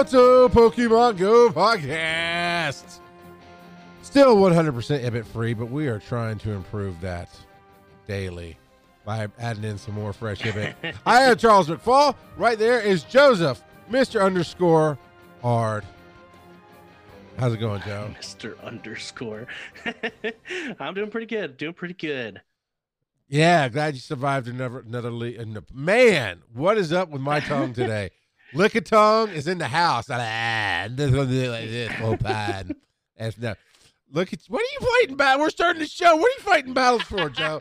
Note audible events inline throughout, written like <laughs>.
welcome to Pokemon Go Podcast. Still 100% Ibit free, but we are trying to improve that daily by adding in some more fresh Ibit. <laughs> I am Charles McFall. Right there is Joseph, Mr. Underscore Hard. How's it going, Joe? Mr. Underscore. <laughs> I'm doing pretty good. Doing pretty good. Yeah, glad you survived another another le- uh, Man, what is up with my tongue <laughs> today? Lick a tongue is in the house. Ah, this gonna do like this whole time. That's no. Look at what are you fighting battle? We're starting the show. What are you fighting battles for, Joe?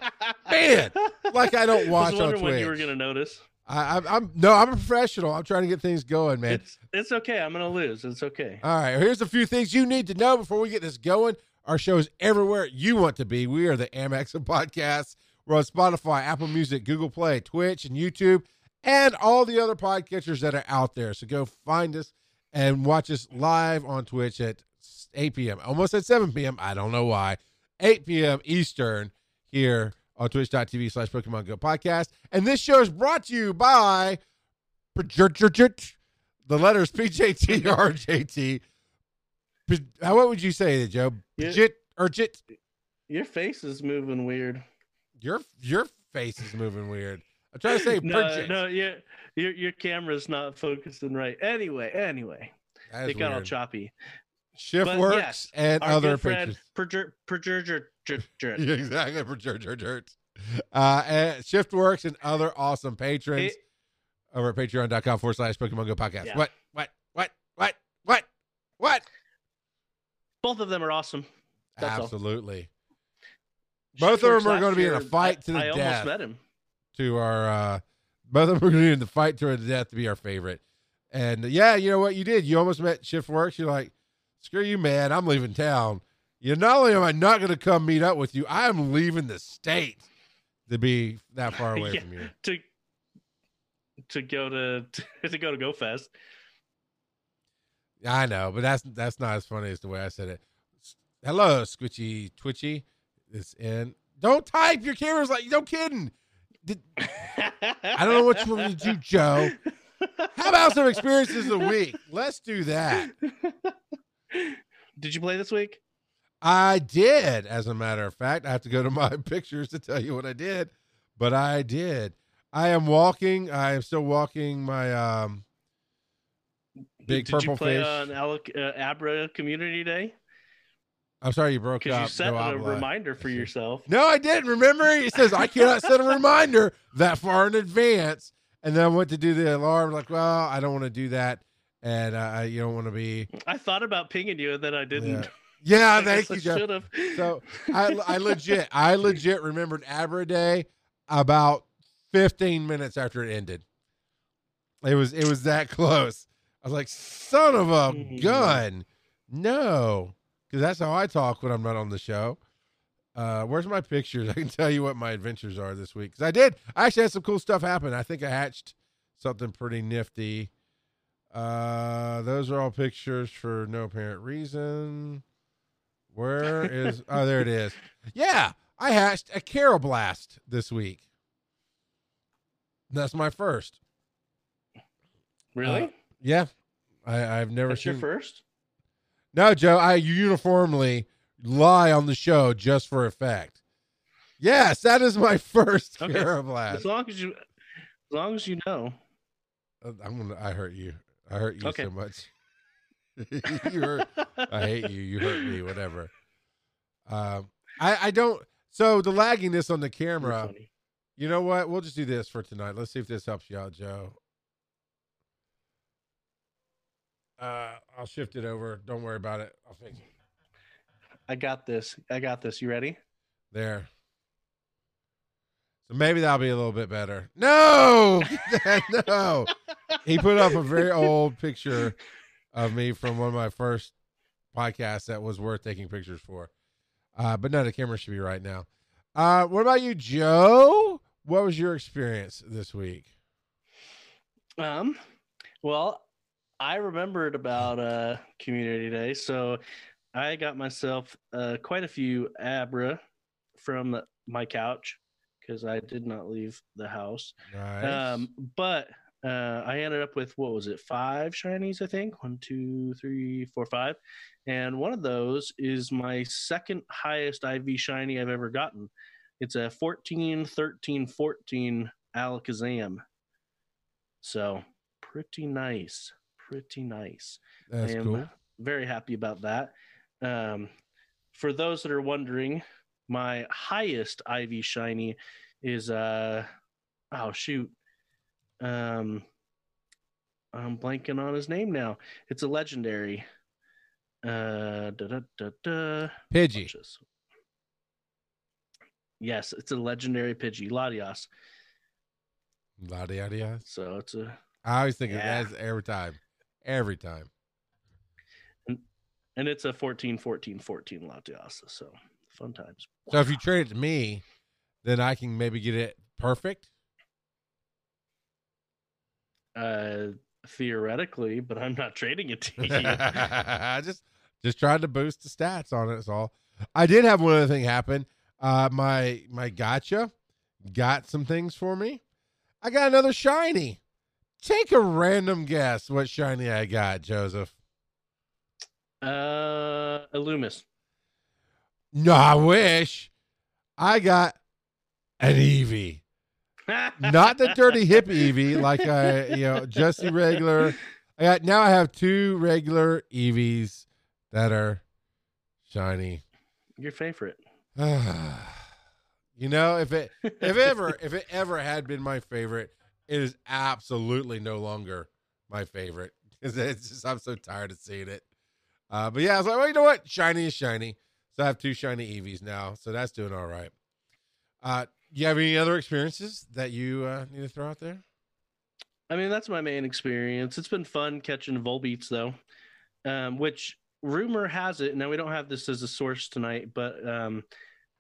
Man, like I don't watch I was on Twitch. when you were gonna notice. I, I'm, I'm no, I'm a professional. I'm trying to get things going, man. It's it's okay. I'm gonna lose. It's okay. All right, here's a few things you need to know before we get this going. Our show is everywhere you want to be. We are the Amex of podcasts. We're on Spotify, Apple Music, Google Play, Twitch, and YouTube, and all the other podcatchers that are out there. So go find us and watch us live on Twitch at 8 p.m. Almost at 7 p.m. I don't know why. 8 p.m. Eastern here on twitch.tv slash Pokemon Go podcast. And this show is brought to you by the letters PJTRJT. How what would you say, Joe? Jit or jit? Your face is moving weird. Your your face is moving weird. I'm trying to say <laughs> No, project. no, your your your camera's not focusing right. Anyway, anyway, it got all choppy. Shift but works yes, and other good friend, pictures. Perjur, perjur, perjur, perjur. Yeah, <laughs> exactly. Project. Uh, and Shift works and other awesome patrons It- over at patreon.com forward slash Pokemon Go podcast. Yeah. What? What? What? What? What? What? both of them are awesome. That's all. Absolutely. Both of them are going to be in a fight I- to the I death. almost met him. To our uh both of them are going to the fight to the death to be our favorite. And yeah, you know what you did? You almost met Shift Works. You're like, screw you, man. I'm leaving town. You not only am I not going to come meet up with you, I am leaving the state to be that far away <laughs> Yeah. from you. to to go to <laughs> to go to Go Fest. I know, but that's that's not as funny as the way I said it. Hello, Squitchy Twitchy. This in. Don't type. Your camera's like no kidding. Did, <laughs> I don't know what you want me to do, Joe. How about some experiences of the week? Let's do that. Did you play this week? I did, as a matter of fact. I have to go to my <laughs> pictures to tell you what I did, but I did. I am walking. I am still walking my um big Did purple you play fish. on Alec, uh, Abra Community Day? I'm sorry you broke Because up. you set No a reminder for yourself. No, I didn't. Remember, it says I cannot set a reminder that far in advance. And then I went to do the alarm. Like, well, I don't want to do that, and uh, I- you don't want to be. I thought about pinging you and then I didn't. Yeah, <laughs> I thank you, Joe. should have. So I, I legit, I legit remembered Abra Day about 15 minutes after it ended. It was, it was that <laughs> close. I was like, son of a Mhm. gun, no, because that's how I talk when I'm not on the show. Uh, where's my pictures? <laughs> I can tell you what my adventures are this week. Because I did, I actually had some cool stuff happen. I think I hatched something pretty nifty. Uh, those are all pictures for no apparent reason. Where <laughs> is? oh, there it is. Yeah, I hatched a Karrablast this week. That's my first. Really? Uh, Yeah, I, I've never That's your first? No, Joe, I uniformly lie on the show just for effect. Yes, that is my <laughs> first Okay. Karrablast. As long as you, as long as you know. Uh, I'm gonna. I hurt you. I hurt you Okay. so much. <laughs> you hurt. I hate you. You hurt me. Whatever. Um, I I don't. So the lagginess on the camera. You know what? We'll just do this for tonight. Let's see if this helps you out, Joe. Uh, I'll shift it over. Don't worry about it. I'll fix it. I got this. I got this. You ready? There. So maybe that'll be a little bit better. No, <laughs> no. He put up a very old picture of me from one of my first podcasts that was worth taking pictures for. Uh, but no, the camera should be right now. Uh, what about you, Joe? What was your experience this week? Um, well, I remembered about uh community day, so I got myself uh quite a few Abra from my couch because I did not leave the house. Nice. Um, but uh, I ended up with what was it, five shinies, I think. One, two, three, four, five. And one of those is my second highest IV shiny I've ever gotten. It's a 14, 13, 14 Alakazam. So pretty nice. Pretty nice. That's I am cool. very happy about that. Um, for those that are wondering, my highest IV shiny is uh oh shoot. Um I'm blanking on his name now. It's a legendary. Uh da da da da. Pidgey. Yes, it's a legendary Pidgey, Latias. Yada. So it's a I always think Yeah. of that every time. Every time. and it's a 14 14 14 Latias. So fun times. So if you trade it to me, then I can maybe get it perfect. Uh, theoretically, but I'm not trading it to <laughs> you. I just just tried to boost the stats on it. That's all. I did have one other thing happen. Uh, my my gotcha got some things for me. I got another shiny. Take a random guess what shiny I got, Joseph. uh, Illumise. No, I wish I got an Eevee. <laughs> not the dirty hippie Eevee, like I, you know, just the regular. I got now. I have two regular Eevees that are shiny. Your favorite. <sighs> you know, if it if ever if it ever had been my favorite, it is absolutely no longer my favorite because it's just I'm so tired of seeing it. Uh, but yeah, I was like, well, you know what? Shiny is shiny. So I have two shiny Eevees now, so that's doing all right. Uh, you have any other experiences that you uh, need to throw out there? I mean, that's my main experience. It's been fun catching Volbeats though, um, which rumor has it. Now we don't have this as a source tonight, but um,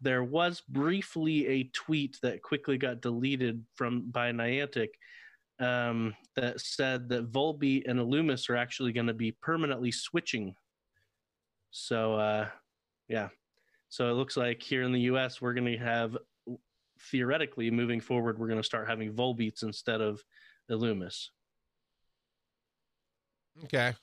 there was briefly a tweet that quickly got deleted from by Niantic um, that said that Volbeat and Illumise are actually going to be permanently switching. So, uh, yeah. So it looks like here in the U.S. we're going to have theoretically moving forward we're going to start having Volbeats instead of Illumise. Okay.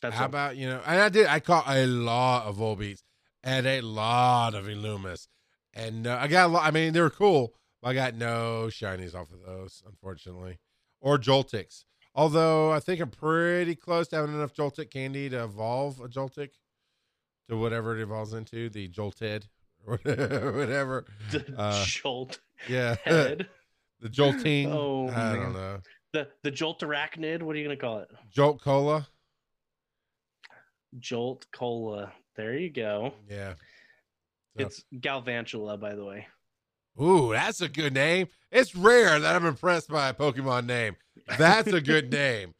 That's How all. about you know? And I did. I caught a lot of Volbeats and a lot of Illumise, and uh, I got a lot. I mean, they were cool. But I got no shinies off of those, unfortunately, or Joltiks. Although I think I'm pretty close to having enough Joltik candy to evolve a Joltik to whatever it evolves into, the Jolted <laughs> or whatever. the uh, jolt Yeah, <laughs> head, the Jolting. Oh, I man. don't know. the the jolt arachnid. What are you gonna call it? Jolt Cola. Jolt cola. There you go. Yeah. So- It's Galvantula, by the way. Ooh, that's a good name. It's rare that I'm impressed by a Pokemon name. That's a good <laughs> name.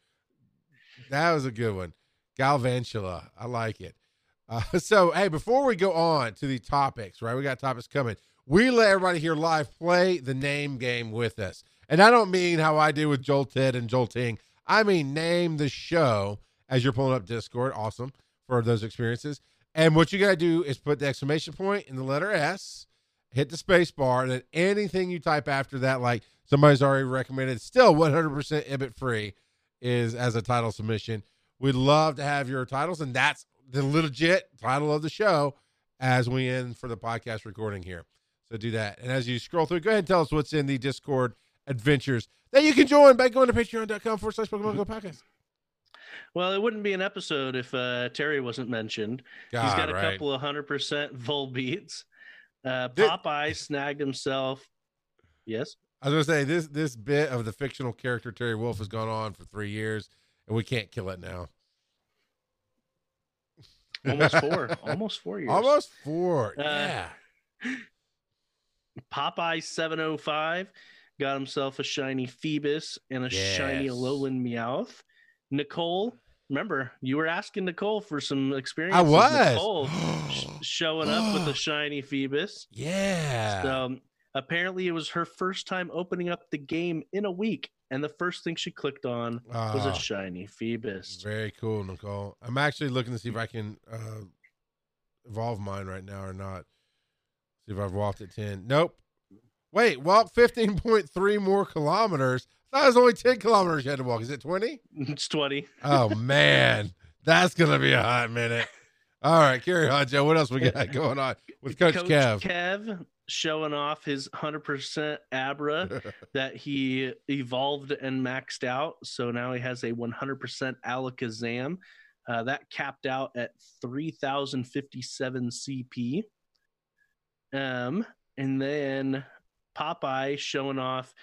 That was a good one. Galvantula. I like it. Uh, <laughs> so, hey, before we go on to the topics, right? We got topics coming. We let everybody here live play the name game with us. And I don't mean how I do with Jolted and Jolting. I mean name the show as you're pulling up Discord. Awesome for those experiences. And what you got to do is put the exclamation point in the letter S, hit the space bar, and then anything you type after that, like somebody's already recommended, still 100% Ibit free, is as a title submission. We'd love to have your titles, and that's the legit title of the show as we end for the podcast recording here. So do that. And as you scroll through, go ahead and tell us what's in the Discord adventures that you can join by going to patreon.com forward slash Pokemon Go podcast. Well, it wouldn't be an episode if uh, Terry wasn't mentioned. He's got a right. couple of hundred percent <laughs> Volbeats. Uh, Popeye snagged himself. Yes. I was gonna say this this bit of the fictional character Terry Wolf has gone on for three years, and we can't kill it now. <laughs> Almost four. <laughs> Almost four years. Almost four. Uh, yeah. Popeye 705 got himself a shiny Feebas and a shiny Yes. Alolan Meowth. Nicole, remember, you were asking Nicole for some experience. I was. Nicole <gasps> sh- showing up with a <gasps> shiny Feebas. yeah. So um, apparently, it was her first time opening up the game in a week. And the first thing she clicked on was Ah, a shiny Feebas. very cool, Nicole. I'm actually looking to see if I can uh, evolve mine right now or not. See if I've walked at ten. Nope. Wait, walk 15.3 more kilometers. That was only 10 kilometers you had to walk. Is it 20? <laughs> It's 20. Oh, man. That's going to be a hot minute. All right, carry on, Joe. What else we got going on with Coach, Kev? Kev showing off his 100% Abra <laughs> that he evolved and maxed out. So now he has a 100% Alakazam. Uh, that capped out at 3,057 CP. Um, and then Popeye showing off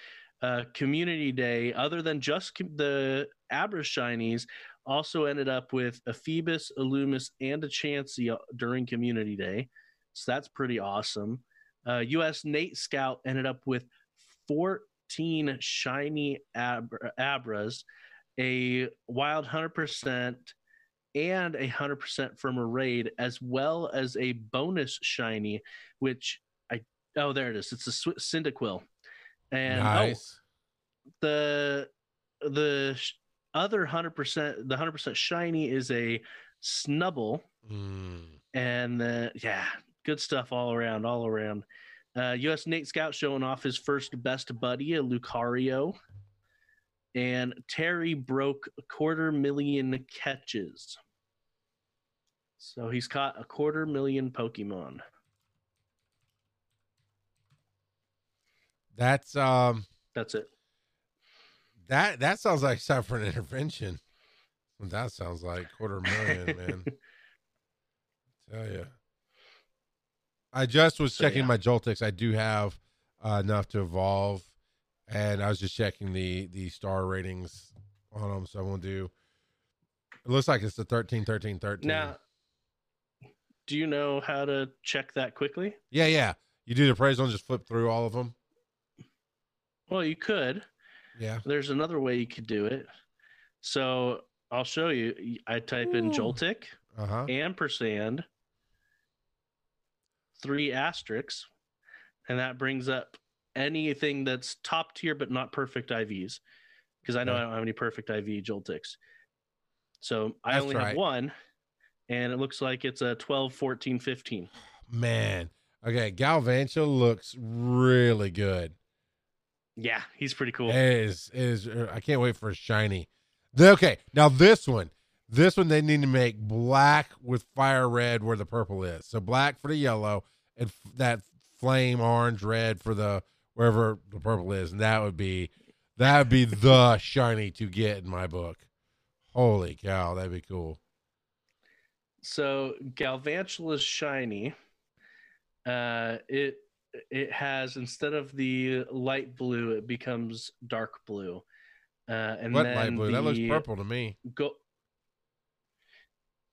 uh, Community Day, other than just com- the Abra Shinies, also ended up with a Feebas, a Loomis, and a Chansey during Community Day. So that's pretty awesome. Uh, US Nate Scout ended up with 14 shiny Abra- Abras, a wild 100%, and a 100% from a raid, as well as a bonus shiny, which I, oh, there it is. It's a Sw- Cyndaquil. And oh, nice. the, the other 100%, the 100% shiny is a Snubbull Mm. and uh, yeah, good stuff all around, all around. Uh, U.S. Nate Scout showing off his first best buddy, a Lucario, and Terry broke a quarter million catches. So he's caught a quarter million Pokemon. That's um That's it. that that sounds like time for an intervention. That sounds like quarter million, man. <laughs> Tell you. I just was So, checking yeah. my Joltiks. I do have uh, enough to evolve, and I was just checking the the star ratings on them. So I'm gonna do. It looks like it's the 13, 13, 13. Now, do you know how to check that quickly? yeah, yeah. You do the appraisal and just flip through all of them. Well, you could. Yeah. There's another way you could do it. So I'll show you. I type in Ooh. Joltik. Uh huh. ampersand three asterisks and that brings up anything that's top tier but not perfect ivs because i know Okay. i don't have any perfect iv joltiks so i That's only right. have one and it looks like it's a 12 14 15 Man. Okay, Galvantula looks really good. Yeah he's pretty cool It is it is uh, I can't wait for a shiny. Okay, now this one. This one they need to make black with fire red where the purple is. So black for the yellow and f- that flame orange red for the wherever the purple is. And that would be that would be <laughs> the shiny to get in my book. Holy cow, that'd be cool. so galvantula's shiny uh it it has instead of the light blue it becomes dark blue uh and what then light blue? That looks the purple to me. go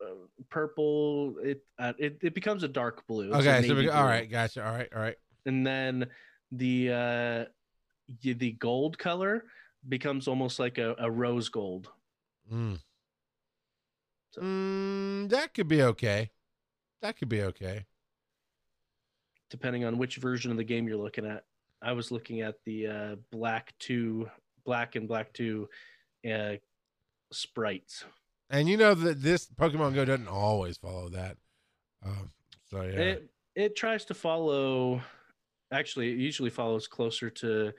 uh, purple it, uh, it it becomes a dark blue It's Okay, so we, all right, gotcha. All right, all right. and then the uh the gold color becomes almost like a, a rose gold Mm. So- Mm, that could be okay. That could be okay. Depending on which version of the game you're looking at i was looking at the uh black 2 black and black 2 uh sprites And you know that this Pokemon Go doesn't always follow that. Um, so yeah. It it tries to follow. Actually, it usually follows closer to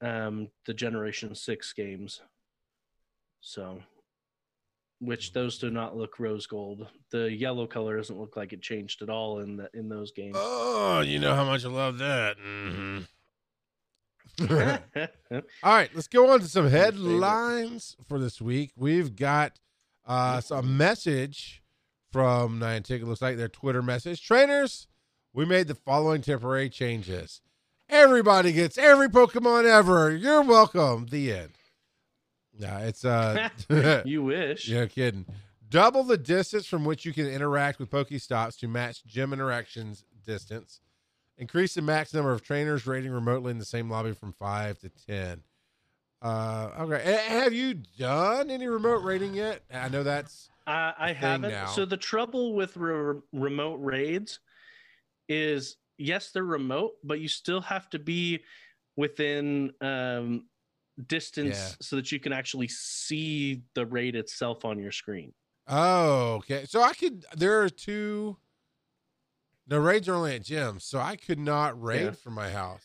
um, the Generation Six games. So, which those do not look rose gold. The yellow color doesn't look like it changed at all in the in those games. oh, you know how much I love that. hmm <laughs> All right, let's go on to some headlines for this week. We've got uh, some message from Niantic. It looks like their Twitter message. Trainers, we made the following temporary changes. Everybody gets every Pokemon ever. You're welcome. The end. Yeah, it's uh <laughs> you <laughs> wish. Yeah, kidding. Double the distance from which you can interact with Pokestops to match gym interactions distance. Increase the max number of trainers rating remotely in the same lobby from five to ten. Uh, okay. A- Have you done any remote rating yet? I know that's I, I haven't. now. So the trouble with re- remote raids is yes, they're remote, but you still have to be within um, distance Yeah. so that you can actually see the raid itself on your screen. oh okay. So I could. There are two. The raids are only at gyms, so I could not raid Yeah. from my house.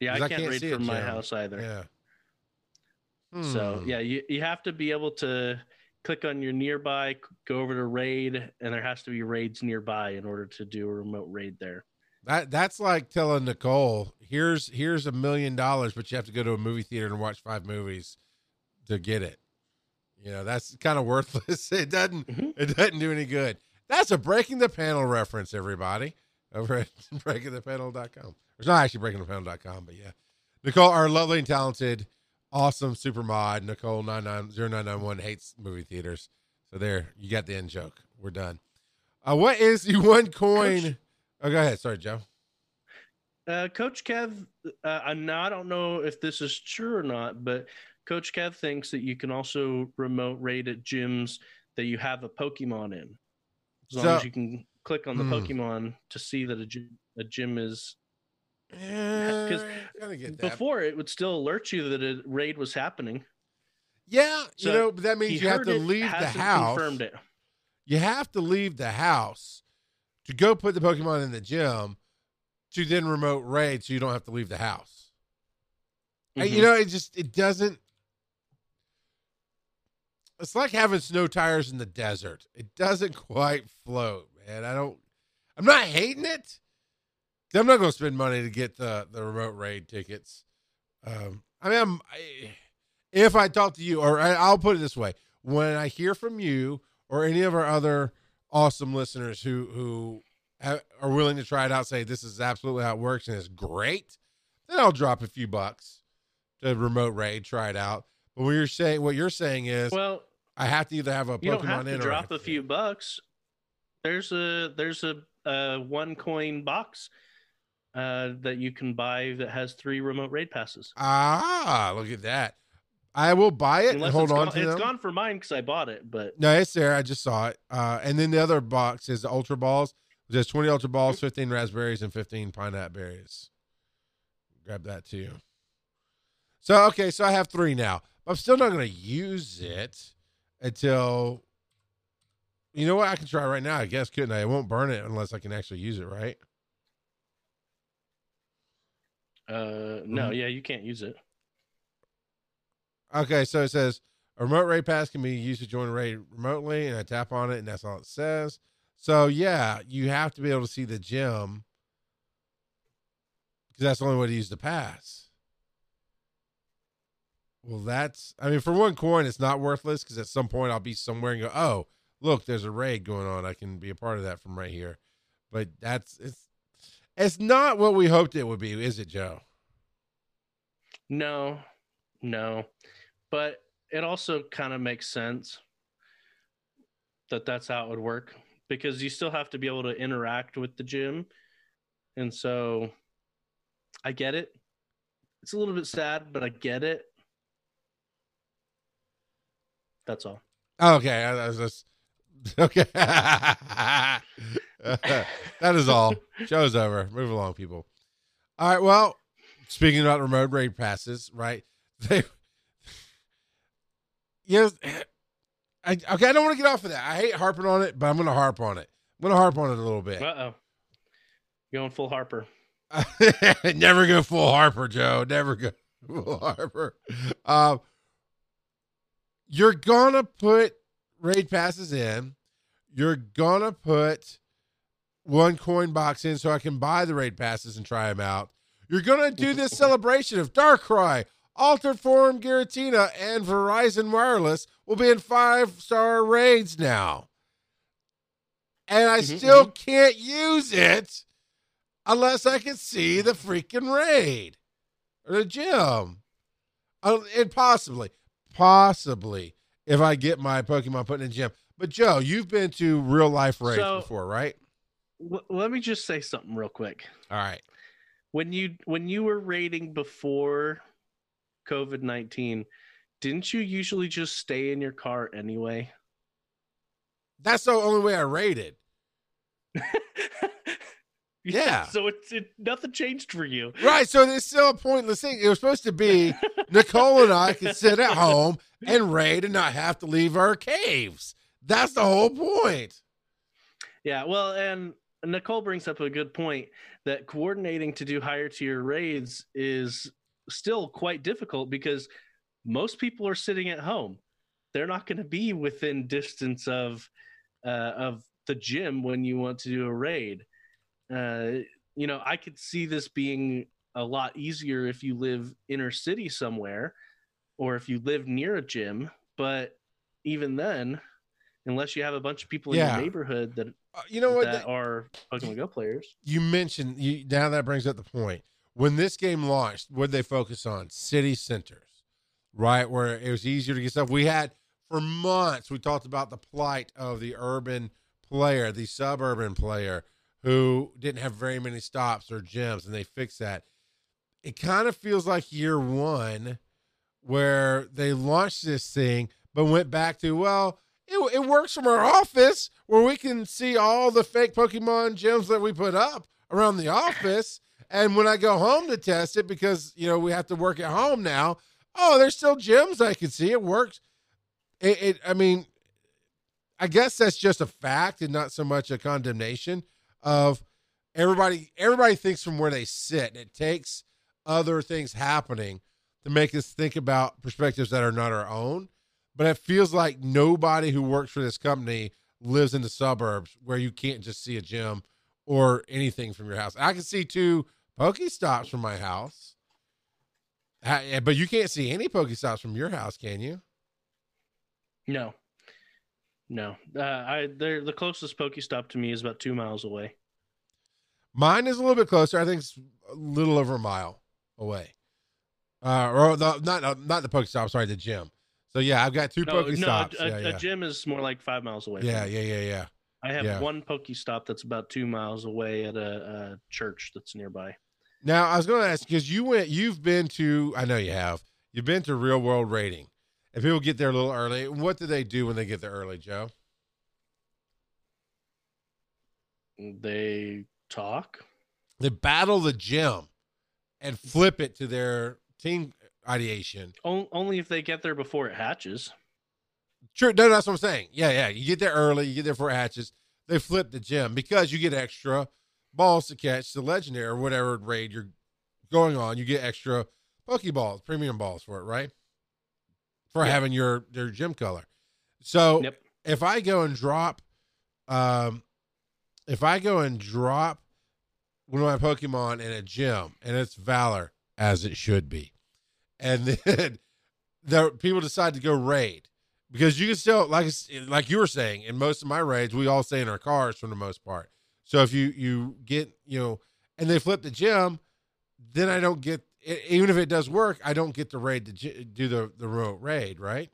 Yeah, I I can't, can't raid from my house either. Yeah. So Hmm. yeah, you, you have to be able to click on your nearby, go over to raid, and there has to be raids nearby in order to do a remote raid there. That that's like telling Nicole, here's here's a million dollars, but you have to go to a movie theater and watch five movies to get it. You know, that's kind of worthless. <laughs> It doesn't Mhm. it doesn't do any good. That's a breaking the panel reference, everybody. Over at <laughs> breakingthepanel.com. It's not actually breakingthepanel.com, but yeah. Nicole, our lovely and talented, awesome super mod, Nicole 990991 hates movie theaters. So there, you got the end joke. We're done. Uh, what is the <laughs> one coin? Coach- Oh, go ahead. Sorry, Joe. Uh, Coach Kev, uh, I now I don't know if this is true or not, but Coach Kev thinks that you can also remote raid at gyms that you have a Pokemon in, as long So- as you can click on the Hmm. Pokemon to see that a gym, a gym is. Yeah, 'Cause kind of get that. Before it would still alert you that a raid was happening. yeah, you know, but that means you have to it, leave the house. Confirmed it. You have to leave the house to go put the Pokemon in the gym to then remote raid, so you don't have to leave the house. Mhm. You know, it just it doesn't. It's like having snow tires in the desert. It doesn't quite float, man. I don't. I'm not hating it. I'm not going to spend money to get the the remote raid tickets. Um, I mean, I'm, I, if I talk to you, or I, I'll put it this way: when I hear from you or any of our other awesome listeners who who ha- are willing to try it out, say this is absolutely how it works and it's great, then I'll drop a few bucks to remote raid, try it out. But what you're saying, what you're saying is, Well, I have to either have a you Pokemon don't have to or drop a few bucks. There's a there's a, a one coin box uh, that you can buy that has three remote raid passes. Ah, look at that. I will buy it Unless and hold on gone, to it's them. gone for mine because I bought it, but No, it's there. I just saw it. Uh, and then the other box is the Ultra Balls. There's 20 Ultra Balls, 15 raspberries, and 15 pineapple berries. Grab that too. So, okay, so I have three now. I'm still not going to use it until. You know what? I can try right now, I guess, couldn't I? I won't burn it unless I can actually use it, right? uh, no, Mhm. yeah, you can't use it. Okay, so it says a remote raid pass can be used to join a raid remotely, and I tap on it, and that's all it says. So yeah, you have to be able to see the gym because that's the only way to use the pass. Well, that's I mean, for one coin, it's not worthless because at some point I'll be somewhere and go, oh, look, there's a raid going on. I can be a part of that from right here. But that's it's it's not what we hoped it would be, is it, Joe? No, no, but it also kind of makes sense that that's how it would work because you still have to be able to interact with the gym, and so I get it. It's a little bit sad, but I get it. That's all. Okay, just <laughs> okay. <laughs> that is all. Show's over. Move along, people. All right. Well, speaking about remote raid passes, right? <laughs> They, yes. <clears throat> I, okay, I don't want to get off of that. I hate harping on it, but I'm going to harp on it. I'm going to harp on it a little bit. Uh oh, going full Harper. <laughs> Never go full Harper, Joe. Never go <laughs> full Harper. Um, you're gonna put raid passes in. You're gonna put one coin box in so I can buy the raid passes and try them out. You're gonna do this <laughs> celebration of Darkrai, Altered Form Giratina, and Verizon Wireless will be in five star raids now. And I Mhm, still can't use it unless I can see the freaking raid or the gym. Uh, and possibly, possibly, if I get my Pokemon put in the gym. But Joe, you've been to real life raids So- before, right? L- let me just say something real quick. All right. when you when you were raiding before COVID nineteen, didn't you usually just stay in your car anyway? That's the only way I rated. <laughs> Yeah. So it's it nothing changed for you. Right. So it's still a pointless thing. It was supposed to be <laughs> Nicole and I could sit at home and raid and not have to leave our caves. That's the whole point. Yeah. Well, and Nicole brings up a good point that coordinating to do higher tier raids is still quite difficult because most people are sitting at home. They're not going to be within distance of uh, of the gym when you want to do a raid. Uh, you know, I could see this being a lot easier if you live inner city somewhere or if you live near a gym. But even then, unless you have a bunch of people in Yeah. your neighborhood that Uh, you know what? that are Pokemon Go players, you mentioned you now that brings up the point when this game launched what did they focus on? City centers right where it was easier to get stuff. We had for months we talked about the plight of the urban player the suburban player who didn't have very many stops or gyms and they fixed that. It kind of feels like year one where they launched this thing but went back to well it, it works from our office where we can see all the fake pokemon gyms that we put up around the office and when i go home to test it because you know we have to work at home now oh there's still gyms i can see. It works. It, it i mean i guess that's just a fact and not so much a condemnation of everybody everybody thinks from where they sit it takes other things happening to make us think about perspectives that are not our own. But it feels like nobody who works for this company lives in the suburbs where you can't just see a gym or anything from your house. I can see two Pokestops from my house, but you can't see any Pokestops from your house, can you? no, no. Uh, I they're the closest Pokestop to me is about two miles away. Mine is a little bit closer. I think it's a little over a mile away. Uh, or the, not uh, not the Pokestop. Sorry, the gym. So yeah, I've got two No, no, Pokestops. a, a, yeah, a gym is more like five miles away. yeah, yeah, yeah, yeah. I have yeah. one Pokestop that's about two miles away at a, a church that's nearby. Now I was going to ask because you went, you've been to, I know you have, you've been to Real World Rating, and people get there a little early. What do they do when they get there early, Joe? They talk. They battle the gym and flip it to their team ideation. On- only if they get there before it hatches. Sure, no, that's what I'm saying. Yeah, yeah. You get there early, you get there for hatches. They flip the gym because you get extra balls to catch the legendary or whatever raid you're going on. You get extra Pokeballs, premium balls for it, right? For Yeah. having your their gym color. So Yep. if I go and drop, um, if I go and drop one of my Pokemon in a gym and it's Valor as it should be, and <laughs> then the people decide to go raid because you can still like like you were saying in most of my raids we all stay in our cars for the most part. So if you you get you know and they flip the gym, then I don't get even if it does work, I don't get the raid to do the the remote raid, right?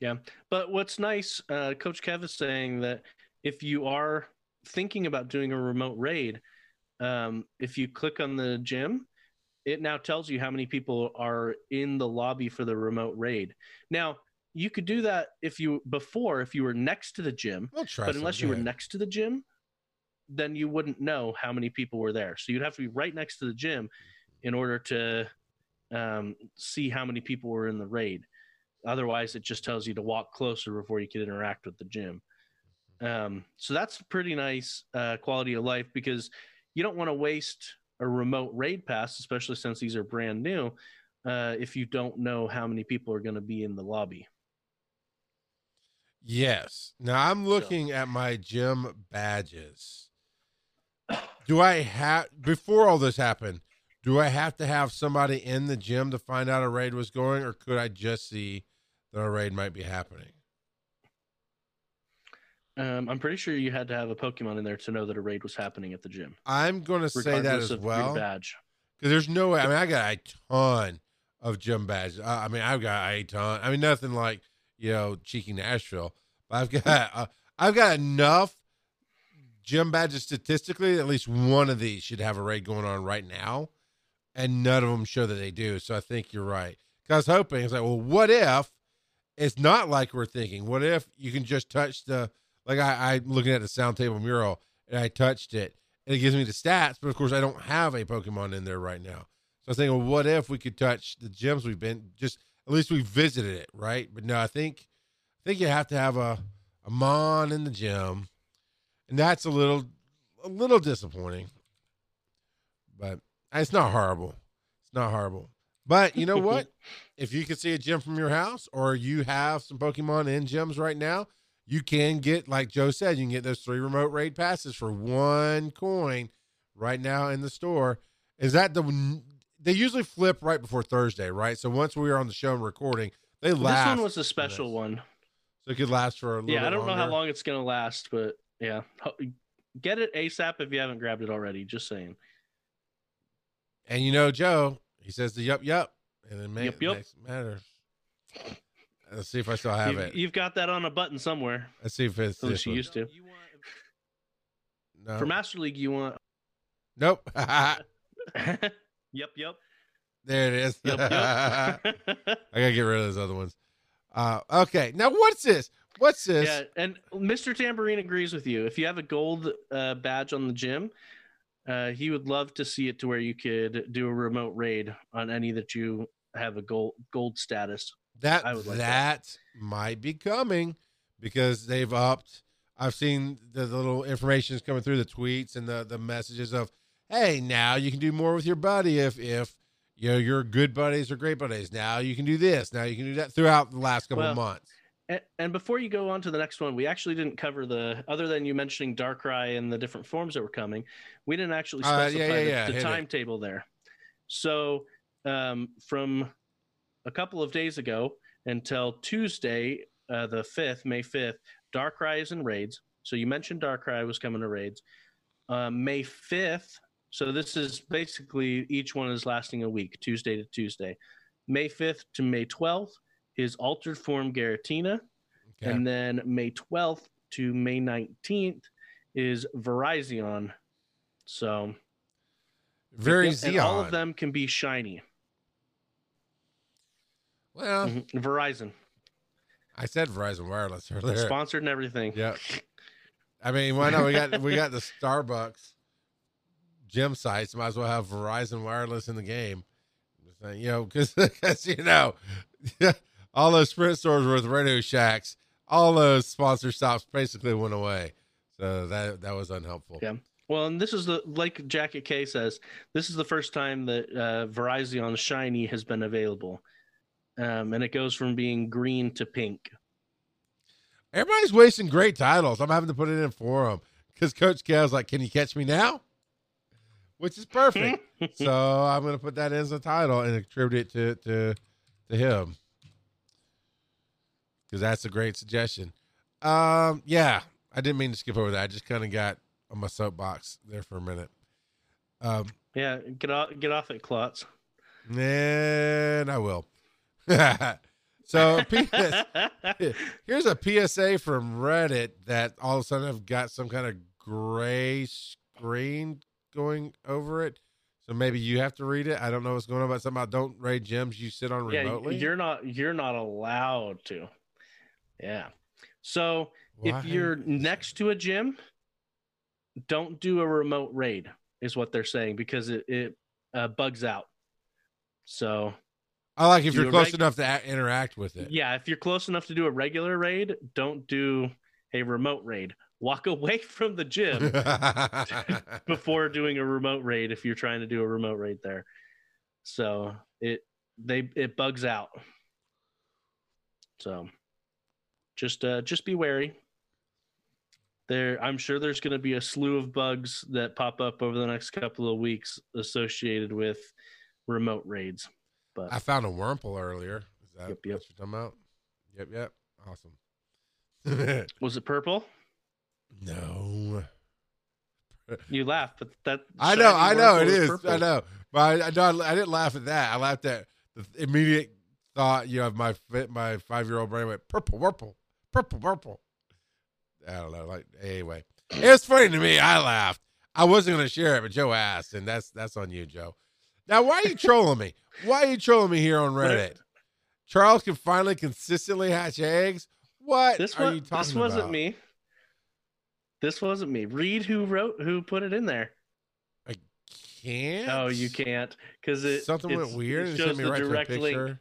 Yeah, but what's nice, uh, Coach Kev is saying that if you are thinking about doing a remote raid, um, if you click on the gym, it now tells you how many people are in the lobby for the remote raid. Now, you could do that if you before if you were next to the gym, I'll try. but unless you were next to the gym, then you wouldn't know how many people were there. So you'd have to be right next to the gym in order to um, see how many people were in the raid. Otherwise, it just tells you to walk closer before you can interact with the gym. Um, so that's pretty nice uh, quality of life because you don't want to waste a remote raid pass, especially since these are brand new, uh, if you don't know how many people are going to be in the lobby. Yes. Now I'm looking at my gym badges. Do I have before all this happened? Do I have to have somebody in the gym to find out a raid was going, or could I just see that a raid might be happening? Um, I'm pretty sure you had to have a Pokemon in there to know that a raid was happening at the gym. I'm going to say that as well badge. because there's no way. I mean, I got a ton of gym badges. I, I mean, I've got a ton. I mean, nothing like you know cheeky Nashville, but I've got uh, I've got enough gym badges statistically. At least one of these should have a raid going on right now, and none of them show that they do. So I think you're right. Was hoping it's like, well, what if it's not like we're thinking? What if you can just touch the like I, I'm looking at the sound table mural and I touched it and it gives me the stats, but of course I don't have a Pokemon in there right now. So I was thinking, well, what if we could touch the gyms we've been just at least we visited it, right? But no, I think I think you have to have a a mon in the gym, and that's a little a little disappointing. But It's not horrible. It's not horrible. But you know what? <laughs> if you can see a gym from your house or you have some Pokemon in gyms right now, you can get, like Joe said, you can get those three remote raid passes for one coin right now in the store. Is that the they usually flip right before Thursday, right? So once we are on the show and recording, they last. This one was a special one. So it could last for a little Yeah, I don't longer. know how long it's gonna last, but yeah. Get it ASAP if you haven't grabbed it already. Just saying. And you know, Joe, he says the yup yup, and it makes Yup, yup. makes it matter. Let's see if I still have You've, it. you've got that on a button somewhere. Let's see if it's At least you one. used to. No. For Master League, you want. Nope. <laughs> <laughs> yep, yep. there it is. Yep, yep. <laughs> I gotta get rid of those other ones. Uh, okay, now what's this? What's this? yeah, and Mr. Tambourine agrees with you. If you have a gold uh, badge on the gym, uh, he would love to see it to where you could do a remote raid on any that you have a gold gold status. that I would like that that. might be coming because they've upped. I've seen the, the little information is coming through the tweets and the the messages of, hey, now you can do more with your buddy if if you know your good buddies or great buddies. Now you can do this. Now you can do that throughout the last couple of Well, months. And, and before you go on to the next one, we actually didn't cover the other than you mentioning Darkrai and the different forms that were coming. We didn't actually Uh, specify yeah, yeah, the- yeah, the, timetable there. So um, from a couple of days ago until Tuesday, uh, the fifth, May fifth, Darkrai is in raids. So you mentioned Darkrai was coming to raids. Um, May fifth. So this is basically each one is lasting a week, Tuesday to Tuesday. May fifth to May twelfth is altered form Giratina. Okay. And then May 12th to May 19th is Virizion. So Very all of them can be shiny. Well, Mhm. Verizon I said Verizon Wireless earlier. sponsored and everything. Yeah. I mean, why not? We got we got the <laughs> Starbucks gym sites. Might as well have Virizion Wireless in the game. Saying, You know, because <laughs> you know, <laughs> all those Sprint stores were with Radio Shacks, all those sponsor stops basically went away. So that that was unhelpful. Yeah. Well, and this is the like Jacket K says, this is the first time that uh, Verizon Shiny has been available, um, and it goes from being green to pink. Everybody's wasting great titles. I'm having to put it in for them because Coach Cal's like, "Can you catch me now?" Which is perfect. <laughs> so I'm going to put that as a title and attribute it to to to him because that's a great suggestion. Um, yeah, I didn't mean to skip over that. I just kind of got on my soapbox there for a minute. Um, yeah, get off, get off it, Klotz. and I will. <laughs> so <laughs> PS, here's a PSA from Reddit that all of a sudden I've got some kind of gray screen going over it. So maybe you have to read it. I don't know what's going on about something about don't raid gyms you sit on yeah, remotely. you're not you're not allowed to. Yeah. So Why? if you're next to a gym, don't do a remote raid, is what they're saying because it it uh, bugs out. So I like if you're close reg- enough to a- interact with it. yeah, if you're close enough to do a regular raid, don't do a remote raid. Walk away <laughs> from the gym <laughs> before doing a remote raid if you're trying to do a remote raid there. So it they it bugs out. So just uh just be wary. There I'm sure there's gonna be a slew of bugs that pop up over the next couple of weeks associated with remote raids. But I found a Wurmple earlier. Is that Yep, yep. what you're talking about? Yep, yep. Awesome. <laughs> was it purple? No. You laugh, but that I know, I know it is. purple. I know, but I, I, know- I didn't laugh at that. I laughed at the immediate thought. You know, my my five year old brain went purple, purple, purple, purple. I don't know. Like anyway, it was funny to me. I laughed. I wasn't going to share it, but Joe asked, and that's that's on you, Joe. Now, why are you trolling me? Why are you trolling me here on Reddit? Charles can finally consistently hatch eggs. What This are you talking about? this wasn't about? me. This wasn't me. Read who wrote who put it in there. I can't. Oh, you can't because it Something went weird It shows the right direct link.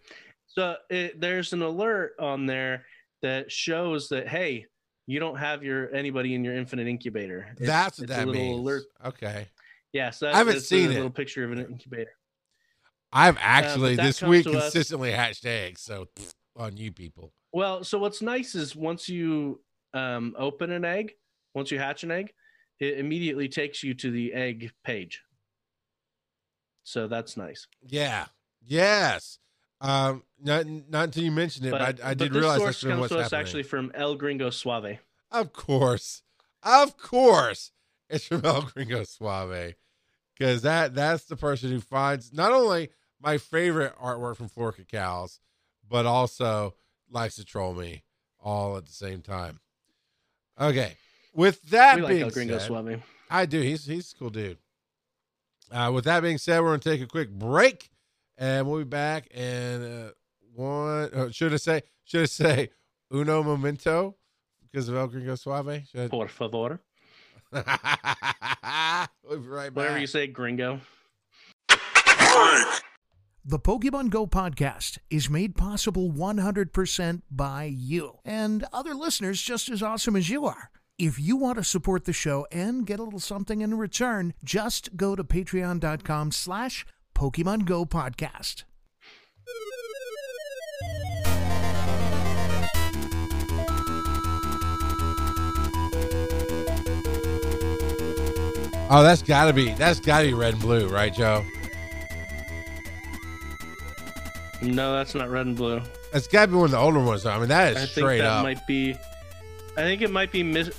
So it, there's an alert on there that shows that hey, you don't have your anybody in your infinite incubator. It's- That's what it's a that little means. alert. Okay. Yeah, so I haven't seen a it. little picture of an incubator. I've actually that this week to us- consistently hatched eggs, so on you people. Well, so what's nice is once you um, open an egg, once you hatch an egg, it immediately takes you to the egg page. So that's nice. Yeah. Yes. Um. Not not until you mentioned it, but, I, I but did this realize source that's comes what's to us happening. actually from El Gringo Suave. Of course, of course, it's from El Gringo Suave, because that that's the person who finds not only my favorite artwork from Flora Cows, but also likes to troll me all at the same time. Okay, with that we like being El Gringo said, Suave. I do. He's he's a cool dude. Uh, with that being said, we're gonna take a quick break, and we'll be back. And uh, one uh, should I say should I say uno momento because of El Gringo Suave? Should Por favor. <laughs> We'll be right back. Whatever you say, Gringo. The Pokemon Go podcast is made possible 100% by you and other listeners just as awesome as you are. If you want to support the show and get a little something in return, just go to patreon.com slash Pokemon Go podcast. Oh, that's gotta be that's gotta be red and blue, right, Joe? No, that's not red and blue. That's gotta be one of the older ones. Though. I mean, that is I think straight that up. might be. I think it might be. Mis-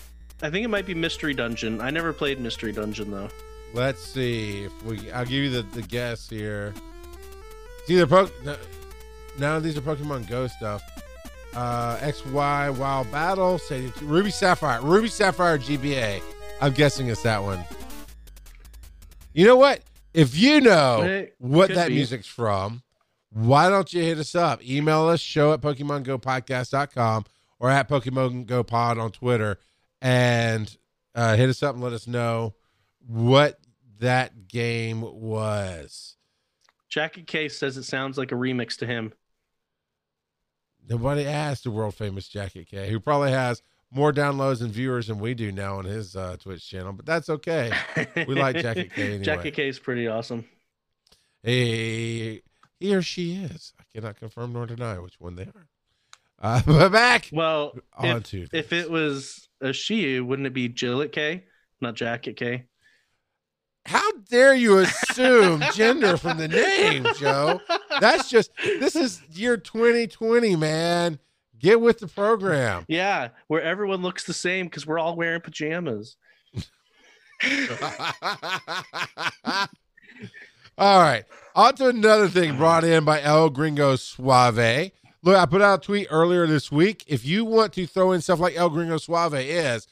I think it might be Mystery Dungeon. I never played Mystery Dungeon though. Let's see if we. I'll give you the the guess here. It's either Poke. No, of these are Pokemon Go stuff. Uh, XY Wild Battle, say Ruby Sapphire, Ruby Sapphire GBA. I'm guessing it's that one. You know what? If you know It what that be. music's from, why don't you hit us up? Email us, show at PokemonGoPodcast.com or at Pokemon Go Pod on Twitter and uh, hit us up and let us know what that game was. Jackie Case says it sounds like a remix to him. Nobody asked the world famous Jackie K, who probably has more downloads and viewers than we do now on his uh, Twitch channel, but that's okay. We like Jackie K <laughs> anyway. Jackie K is pretty awesome. Hey, he or she is. I cannot confirm nor deny which one they are. Uh, <laughs> but back Well, on if, to if it was a she, wouldn't it be Jillet K, not Jacket K? How dare you assume <laughs> gender from the name, Joe? That's just this is year 2020, man. Get with the program. Yeah, where everyone looks the same because we're all wearing pajamas. <laughs> All right. On to another thing brought in by El Gringo Suave. Look, I put out a tweet earlier this week. If you want to throw in stuff like El Gringo Suave is,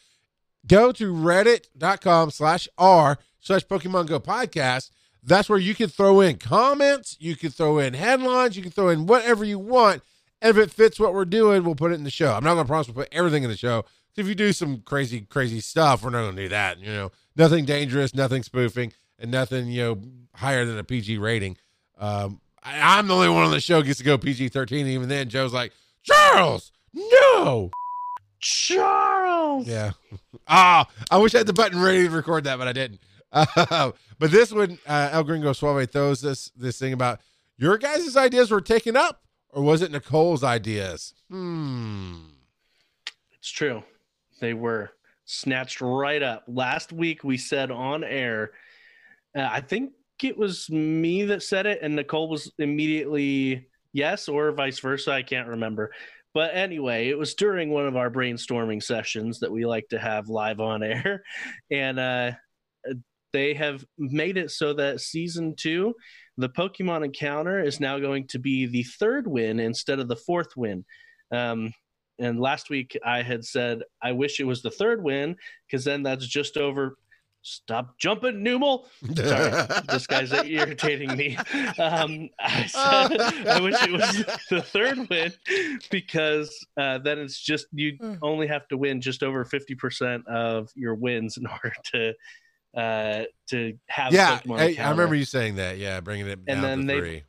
go to reddit.com slash r slash Pokemon Go podcast. That's where you can throw in comments, you can throw in headlines, you can throw in whatever you want. And if it fits what we're doing, we'll put it in the show. I'm not going to promise we'll put everything in the show. If you do some crazy, crazy stuff, we're not going to do that. You know, nothing dangerous, nothing spoofing, and nothing, you know, higher than a PG rating. Um, I, I'm the only one on the show gets to go PG 13. Even then, Joe's like, Charles, no. Charles. Yeah. Ah, I wish I had the button ready to record that, but I didn't. Uh, <laughs> but this one, uh, El Gringo Suave throws this this thing about your guys' ideas were taken up, or was it Nicole's ideas? Hmm. It's true. They were snatched right up. Last week we said on air, uh, I think it was me that said it, and Nicole was immediately yes, or vice versa. I can't remember. But anyway, it was during one of our brainstorming sessions that we like to have live on <laughs> air. And uh, they have made it so that season two, the Pokemon encounter is now going to be the third win instead of the fourth win. Um, and last week I had said I wish it was the third win because then that's just over. Stop jumping, Numel. Sorry, <laughs> this guy's irritating me. Um, I said I wish it was <laughs> the third win because uh, then it's just you only have to win just over fifty percent of your wins in <laughs> order to uh, to have. yeah, Pokemon I, I remember you saying that. Yeah, bringing it down And then to they- three.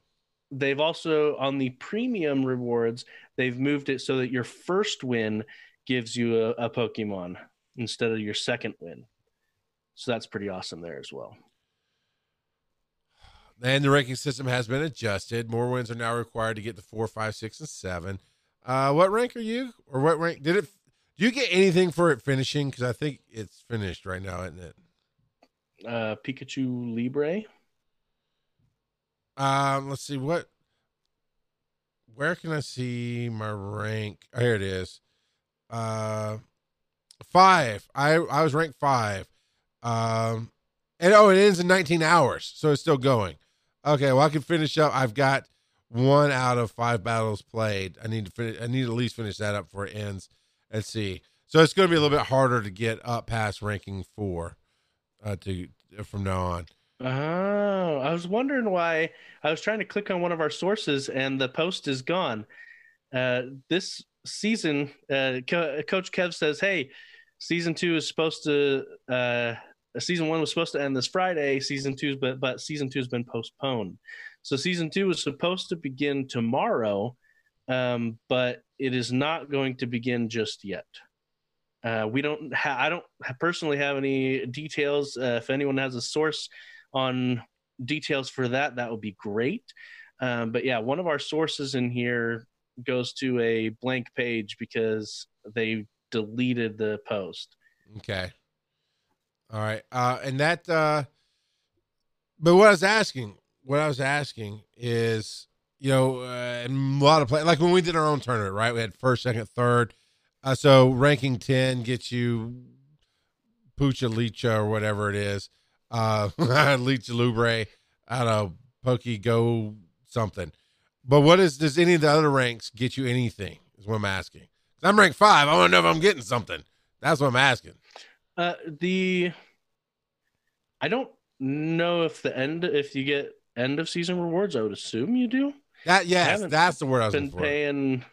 they've also on the premium rewards they've moved it so that your first win gives you a, a pokemon instead of your second win so that's pretty awesome there as well and the ranking system has been adjusted. More wins are now required to get to four, five, six, and seven. Uh, what rank are you, or what rank did it? Do you get anything for it finishing? Because I think it's finished right now, isn't it? Uh, Pikachu Libre. Um, let's see what. Where can I see my rank? Oh, here it is. Uh, five. I I was ranked five. Um, and oh, it ends in 19 hours, so it's still going. Okay, well I can finish up. I've got one out of five battles played. I need to finish. I need to at least finish that up before it ends. Let's see. So it's going to be a little bit harder to get up past ranking four, uh, to from now on. Oh, I was wondering why. I was trying to click on one of our sources and the post is gone. Uh, this season, uh, Co- Coach Kev says, "Hey, season two is supposed to. Uh, season one was supposed to end this Friday. Season two's but but season two has been postponed. So season two was supposed to begin tomorrow, um, but it is not going to begin just yet." Uh, we don't. Ha- I don't personally have any details. Uh, if anyone has a source on details for that, that would be great. Um, but yeah, one of our sources in here goes to a blank page because they deleted the post. Okay. All right. Uh, and that, uh, but what I was asking, what I was asking is, you know, uh, and a lot of play, like when we did our own tournament, right? We had first, second, third. Uh, so ranking 10 gets you Pucha Licha or whatever it is. Uh, <laughs> Licha Lubre out of Pokey Go something. But what is, does any of the other ranks get you anything? Is what I'm asking. I'm ranked five. I want to know if I'm getting something. That's what I'm asking. Uh, the I don't know if the end if you get end of season rewards. I would assume you do. That yes, that's the word I was been looking for. paying.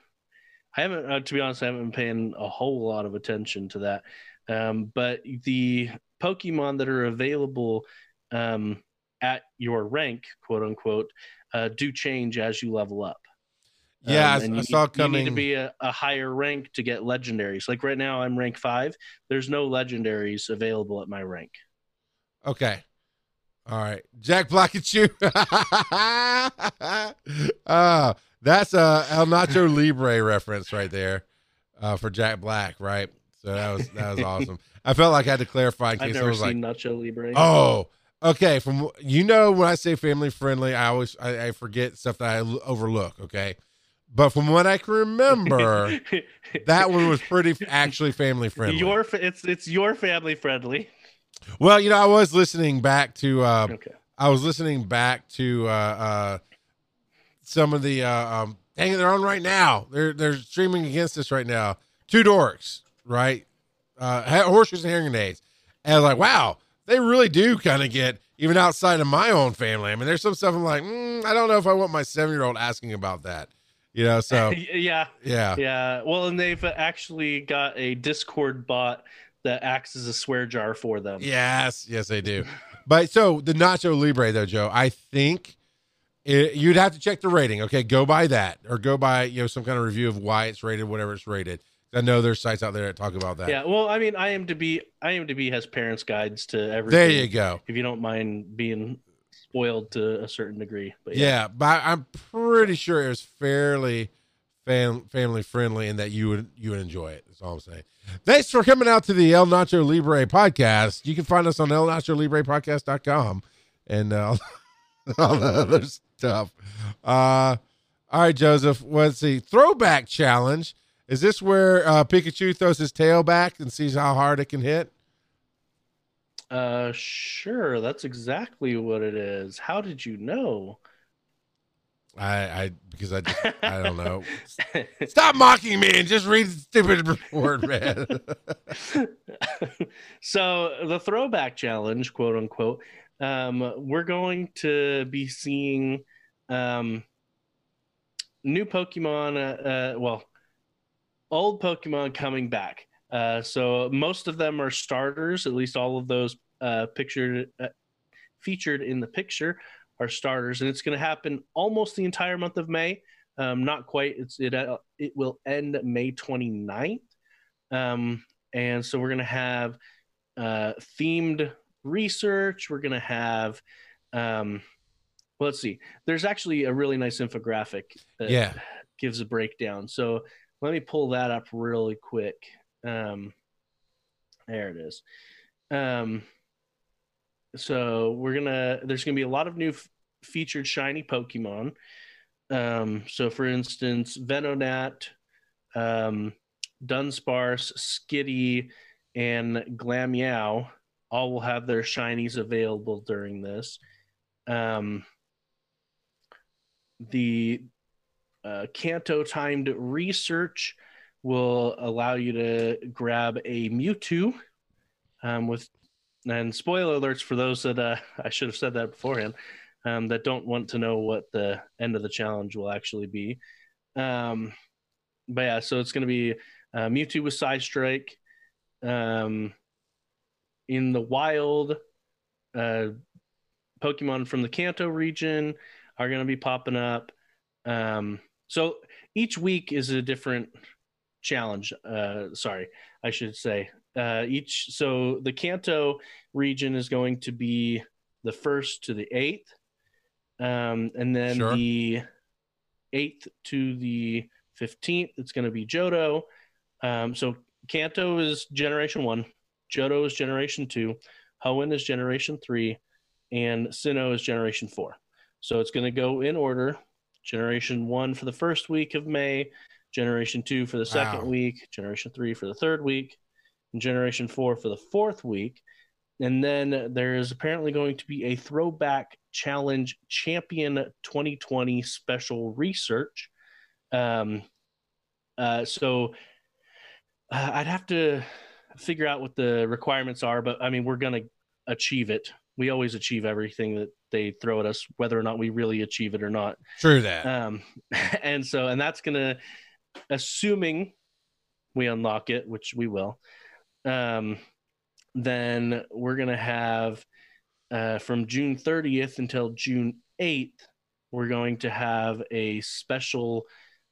I haven't, uh, to be honest, I haven't been paying a whole lot of attention to that. Um, but the Pokemon that are available um, at your rank, quote unquote, uh, do change as you level up. Yeah, I- Um, I you, saw need- You need to be a, a higher rank to get legendaries. Like right now, I'm rank five. There's no legendaries available at my rank. Okay. All right. Jack Black and Chew. uh, that's a El Nacho Libre reference right there uh, for Jack Black, right? So that was that was awesome. <laughs> I felt like I had to clarify in I've case never I was seen like, Nacho Libre. oh, okay. From you know when I say family friendly, I always I, I forget stuff that I l- overlook. Okay, but from what I can remember, <laughs> that one was pretty actually family friendly. Your fa- it's it's your family friendly. Well, you know, I was listening back to uh, Okay. I was listening back to uh, uh, some of the uh, um, dang it, they're on right now. They're they're streaming against us right now. Two dorks, right? Uh, horseshoes and hearing grenades. And I was like, wow, they really do kind of get even outside of my own family. I mean, there's some stuff I'm like, mm, I don't know if I want my seven year old asking about that. You know, so <laughs> yeah, yeah, yeah. Well, and they've actually got a Discord bot that acts as a swear jar for them. Yes, yes, they do. <laughs> But so the Nacho Libre, though, Joe, I think it, you'd have to check the rating. Okay, go by that, or go by you know some kind of review of why it's rated, whatever it's rated. I know there's sites out there that talk about that. Yeah, well, I mean, IMDb, IMDb has parents' guides to everything. there you go. If you don't mind being spoiled to a certain degree, but Yeah, yeah, but I- I'm pretty sure it was fairly fam- family friendly, and that you would you would enjoy it. That's all I'm saying. Thanks for coming out to the El Nacho Libre podcast. You can find us on El Nacho Libre podcast.com and uh, <laughs> all the other stuff. Uh, all right, Joseph. Let's see. Throwback challenge. Is this where uh, Pikachu throws his tail back and sees how hard it can hit? uh, sure, that's exactly what it is. How did you know? I, I because I just, I don't know. Stop mocking me and just read the stupid report, man. <laughs> so the throwback challenge, quote unquote, um, we're going to be seeing um, new Pokemon. Uh, uh, well, old Pokemon coming back. Uh, so most of them are starters. At least all of those uh, pictured uh, featured in the picture are starters, and it's going to happen almost the entire month of May. Um, not quite. It's it. Uh, it will end May 29th. Um, and so we're going to have uh, themed research. We're going to have um, well, let's see. There's actually a really nice infographic that Yeah. gives a breakdown. So let me pull that up really quick. Um, there it is. Um, so we're gonna. There's gonna be a lot of new f- featured shiny Pokemon. Um, so for instance, Venonat, um, Dunsparce, Skitty, and Glameow all will have their shinies available during this. Um, the uh, Kanto timed research will allow you to grab a Mewtwo um, with, and spoiler alerts for those that uh, <laughs> I should have said that beforehand, um, that don't want to know what the end of the challenge will actually be. Um, but yeah, so it's going to be uh, Mewtwo with Psystrike. Um, in the wild, uh, Pokemon from the Kanto region are going to be popping up. Um, so each week is a different challenge. Uh, sorry, I should say. Uh, each so the Kanto region is going to be the first to the eighth, um, and then Sure. the eighth to the fifteenth. It's going to be Johto. Um, so Kanto is Generation One, Johto is Generation Two, Hoenn is Generation Three, and Sinnoh is Generation Four. So it's going to go in order. Generation One for the first week of May, Generation Two for the second Wow. week, Generation Three for the third week, Generation Four for the fourth week. And then there is apparently going to be a throwback challenge champion 2020 special research. Um, uh, so uh, I'd have to figure out what the requirements are, but I mean, we're going to achieve it. We always achieve everything that they throw at us, whether or not we really achieve it or not. True that. Um, <laughs> and so, and that's going to, assuming we unlock it, which we will, um, then we're going to have uh, from June 30th until June 8th, we're going to have a special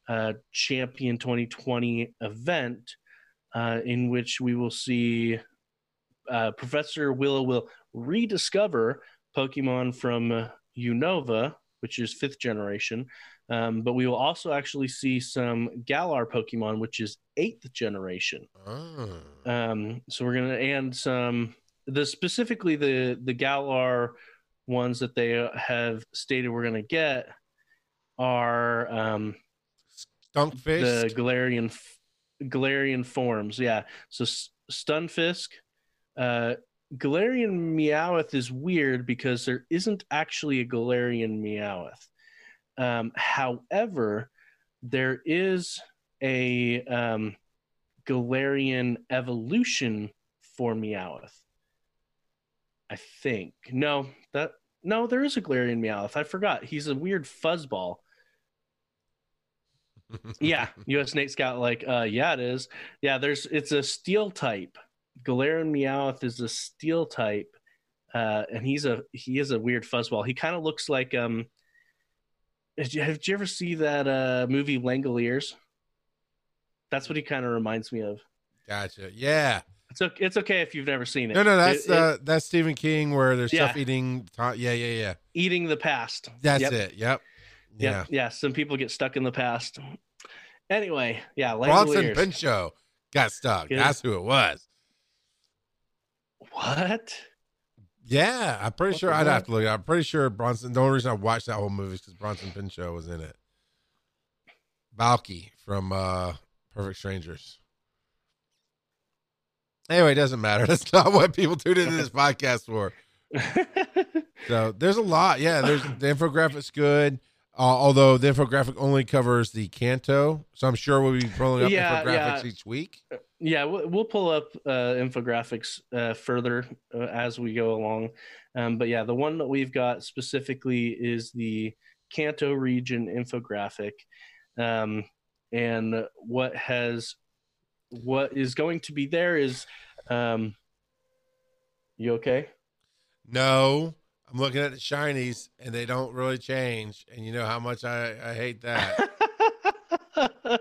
uh, Champion 2020 event uh, in which we will see uh, Professor Willow will rediscover Pokemon from uh, Unova, which is fifth generation. Um, but we will also actually see some Galar Pokemon, which is eighth generation. Oh. Um, so we're gonna and some the specifically the the Galar ones that they have stated we're gonna get are um, Skunkfish. the Galarian Galarian forms. Yeah. So S- Stunfisk, uh, Galarian Meowth is weird because there isn't actually a Galarian Meowth. Um, however, there is a um, Galarian evolution for Meowth. I think. No that no there is a Galarian Meowth. I forgot. He's a weird fuzzball. <laughs> Yeah us nate scout like uh yeah it is. Yeah there's it's a steel type. Galarian meowth is a steel type uh and he's a he is a weird fuzzball. He kind of looks like um did you, have you ever see that uh movie langoliers that's what he kind of reminds me of Gotcha. Yeah. it's okay it's okay if you've never seen it No, no, that's It- it- uh, that's Stephen King where there's Yeah. stuff eating. Yeah, yeah, yeah. eating the past That's Yep. it. Yep. Yeah. yeah yeah some people get stuck in the past anyway yeah Bronson Pinchot got stuck. That's who it was. what Yeah, I'm pretty What sure I'd have to look. I'm pretty sure Bronson. The only reason I watched that whole movie is because Bronson Pinchot was in it. Balki from uh Perfect Strangers. Anyway, it doesn't matter. <laughs> That's not what people tune into this <laughs> podcast for. <laughs> So there's a lot. Yeah, there's the infographic's good. Uh, although the infographic only covers the Kanto, so I'm sure we'll be pulling up Yeah, infographics yeah. each week. Yeah, we'll, we'll pull up uh, infographics uh, further uh, as we go along. Um, but yeah, the one that we've got specifically is the Kanto region infographic, um, and what has what is going to be there is, um, you okay? No, I'm looking at the shinies, and they don't really change. And you know how much I, I hate that. <laughs>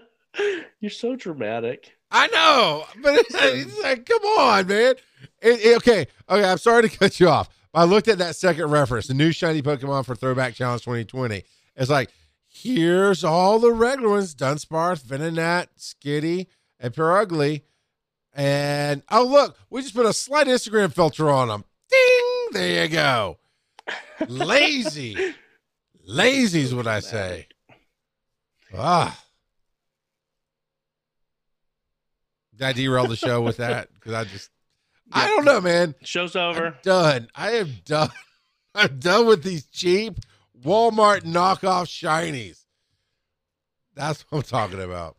You're so dramatic. I know, but it's, it's like, come on, man. It- it- okay, okay. I'm sorry to cut you off, But I looked at that second reference, the new shiny Pokemon for Throwback Challenge 2020. It's like, here's all the regular ones Dunsparce, Venonat, Skitty, and Purugly. And oh, look, we just put a slight Instagram filter on them. Ding! There you go. Lazy. Lazy is what I say. Ah. Did I derail the show with that? Because I just, I don't know, man. Show's over. I'm done. I am done. <laughs> I'm done with these cheap Walmart knockoff shinies. That's what I'm talking about.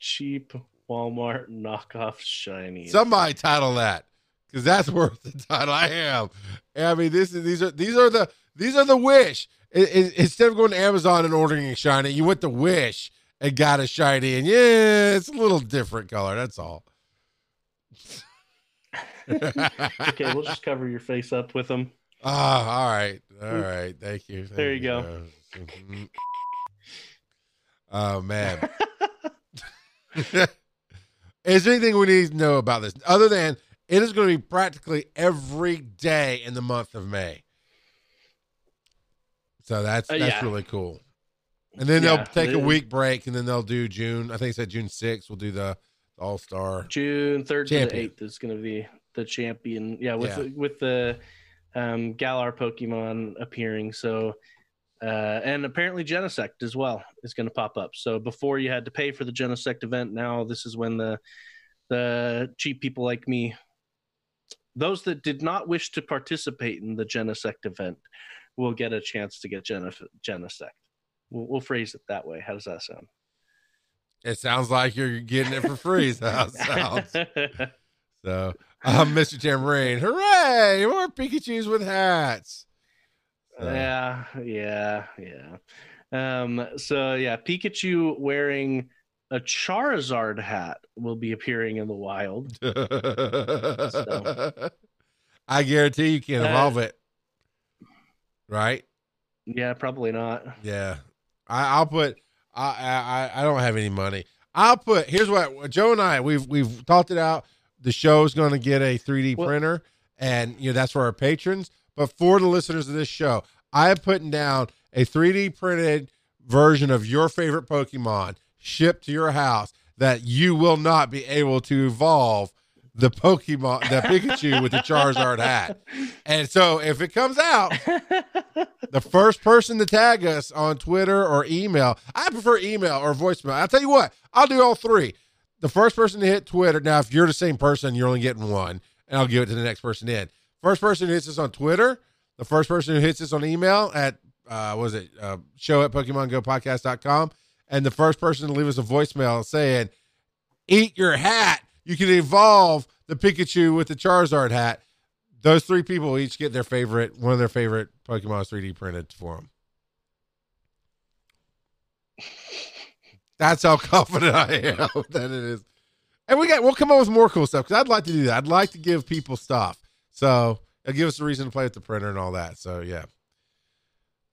Cheap Walmart knockoff shinies. Somebody title that because that's <laughs> worth the title. I am. I mean, this is these are these are the these are the wish. It, it, instead of going to Amazon and ordering a shiny, you went to Wish and got a shiny, and yeah, it's a little different color. That's all. <laughs> okay, we'll just cover your face up with them. Ah, all right, all right. Thank you. Thank There you go. Mhm. <laughs> Oh man. is there anything we need to know about this other than it is going to be practically every day in the month of May? So that's Uh, that's yeah. really cool. And then Yeah, they'll take a week break, and then they'll do June. I think it said June sixth. We'll do the All Star. June third to the eighth is going to be the champion. Yeah, with Yeah. The, with the um, Galar Pokemon appearing. So, uh, and apparently Genesect as well is going to pop up. So before you had to pay for the Genesect event, now this is when the the cheap people like me, those that did not wish to participate in the Genesect event, will get a chance to get Gen- Genesect. We'll, we'll phrase it that way. How does that sound? It sounds like you're getting it for free. is how it sounds. <laughs> So, um, Mr. Tambourine, hooray! More Pikachu's with hats. So, Yeah, yeah, yeah. Um, so yeah, Pikachu wearing a Charizard hat will be appearing in the wild. <laughs> I guarantee you can't Uh, evolve it. Right? Yeah, probably not. Yeah. I, I'll put. I, I I don't have any money. I'll put. Here's what Joe and I we've we've talked it out. The show's going to get a 3D Well- printer, and you know that's for our patrons. But for the listeners of this show, I am putting down a 3D printed version of your favorite Pokemon shipped to your house that you will not be able to evolve the Pokemon, the Pikachu with the Charizard hat. And so if it comes out, <laughs> the first person to tag us on Twitter or email, I prefer email or voicemail. I'll tell you what, I'll do all three. The first person to hit Twitter. Now, if you're the same person, you're only getting one, and I'll give it to the next person in. First person who hits us on Twitter, the first person who hits us on email at, uh, what was it, uh, show at PokemonGoPodcast.com, and the first person to leave us a voicemail saying, eat your hat. You can evolve the Pikachu with the Charizard hat. Those three people each get their favorite, one of their favorite Pokemon 3D printed for them. That's how confident I am <laughs> that it is. And we got we'll come up with more cool stuff because I'd like to do that. I'd like to give people stuff. So it'll give us a reason to play with the printer and all that. So yeah.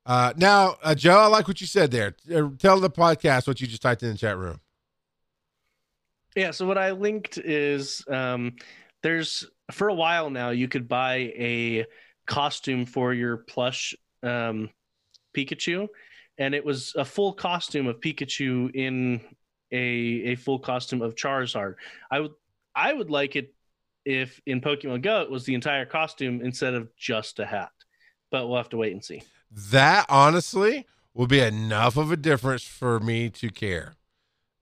Uh, now, uh, Joe, I like what you said there. Uh, Tell the podcast what you just typed in the chat room. Yeah, so what I linked is um, there's for a while now you could buy a costume for your plush um, Pikachu, and it was a full costume of Pikachu in a a full costume of Charizard. I would I would like it if in Pokemon Go it was the entire costume instead of just a hat, but we'll have to wait and see. That honestly will be enough of a difference for me to care.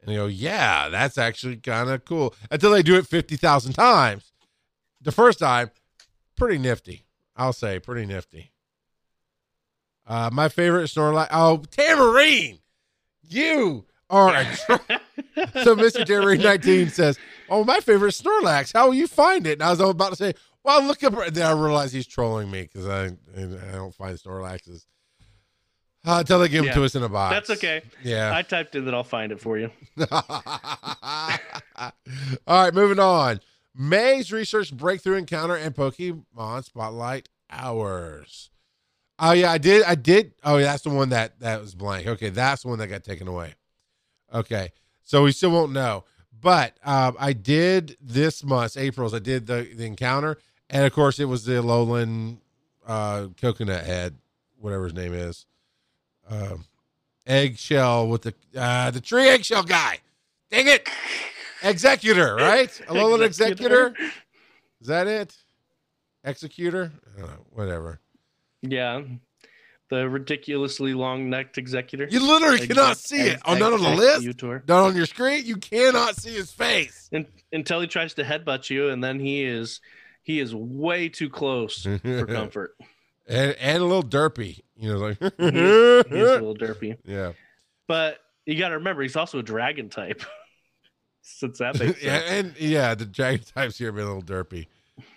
And you go, yeah, that's actually kind of cool. Until they do it 50,000 times. The first time, pretty nifty. I'll say, pretty nifty. Uh, my favorite Snorlax. Oh, Tamarine! You are a. <laughs> Tr- so Mr. Tamarine 19 says, Oh, my favorite Snorlax. How will you find it? And I was about to say, Well, look up. Then I realize he's trolling me because I, I don't find Snorlaxes. Uh, until they give them to us in a box. That's okay. Yeah. I typed in that I'll find it for you. <laughs> All right, moving on. May's research breakthrough encounter and Pokemon Spotlight hours. Oh yeah, I did. I did. Oh, yeah, that's the one that that was blank. Okay, that's the one that got taken away. Okay, so we still won't know. But um, I did this month, April's. I did the the encounter, and of course, it was the Alolan uh, coconut head, whatever his name is. Um, eggshell with the uh, the tree eggshell guy. Dang it, Exeggutor, right? Alolan Exeggutor. Exeggutor. Is that it? Exeggutor? I whatever. Yeah. The ridiculously long necked Exeggutor. You literally cannot Exec- see it. ex- Oh, not on the list. Exeggutor. Not on your screen. You cannot see his face. Un- until he tries to headbutt you, and then he is he is way too close <laughs> for comfort. and, and a little derpy. You know, like he's, is, he is a little derpy. <laughs> yeah, But you got to remember, he's also a dragon type. <laughs> Since that makes sense. yeah, and yeah, the dragon types here have been a little derpy.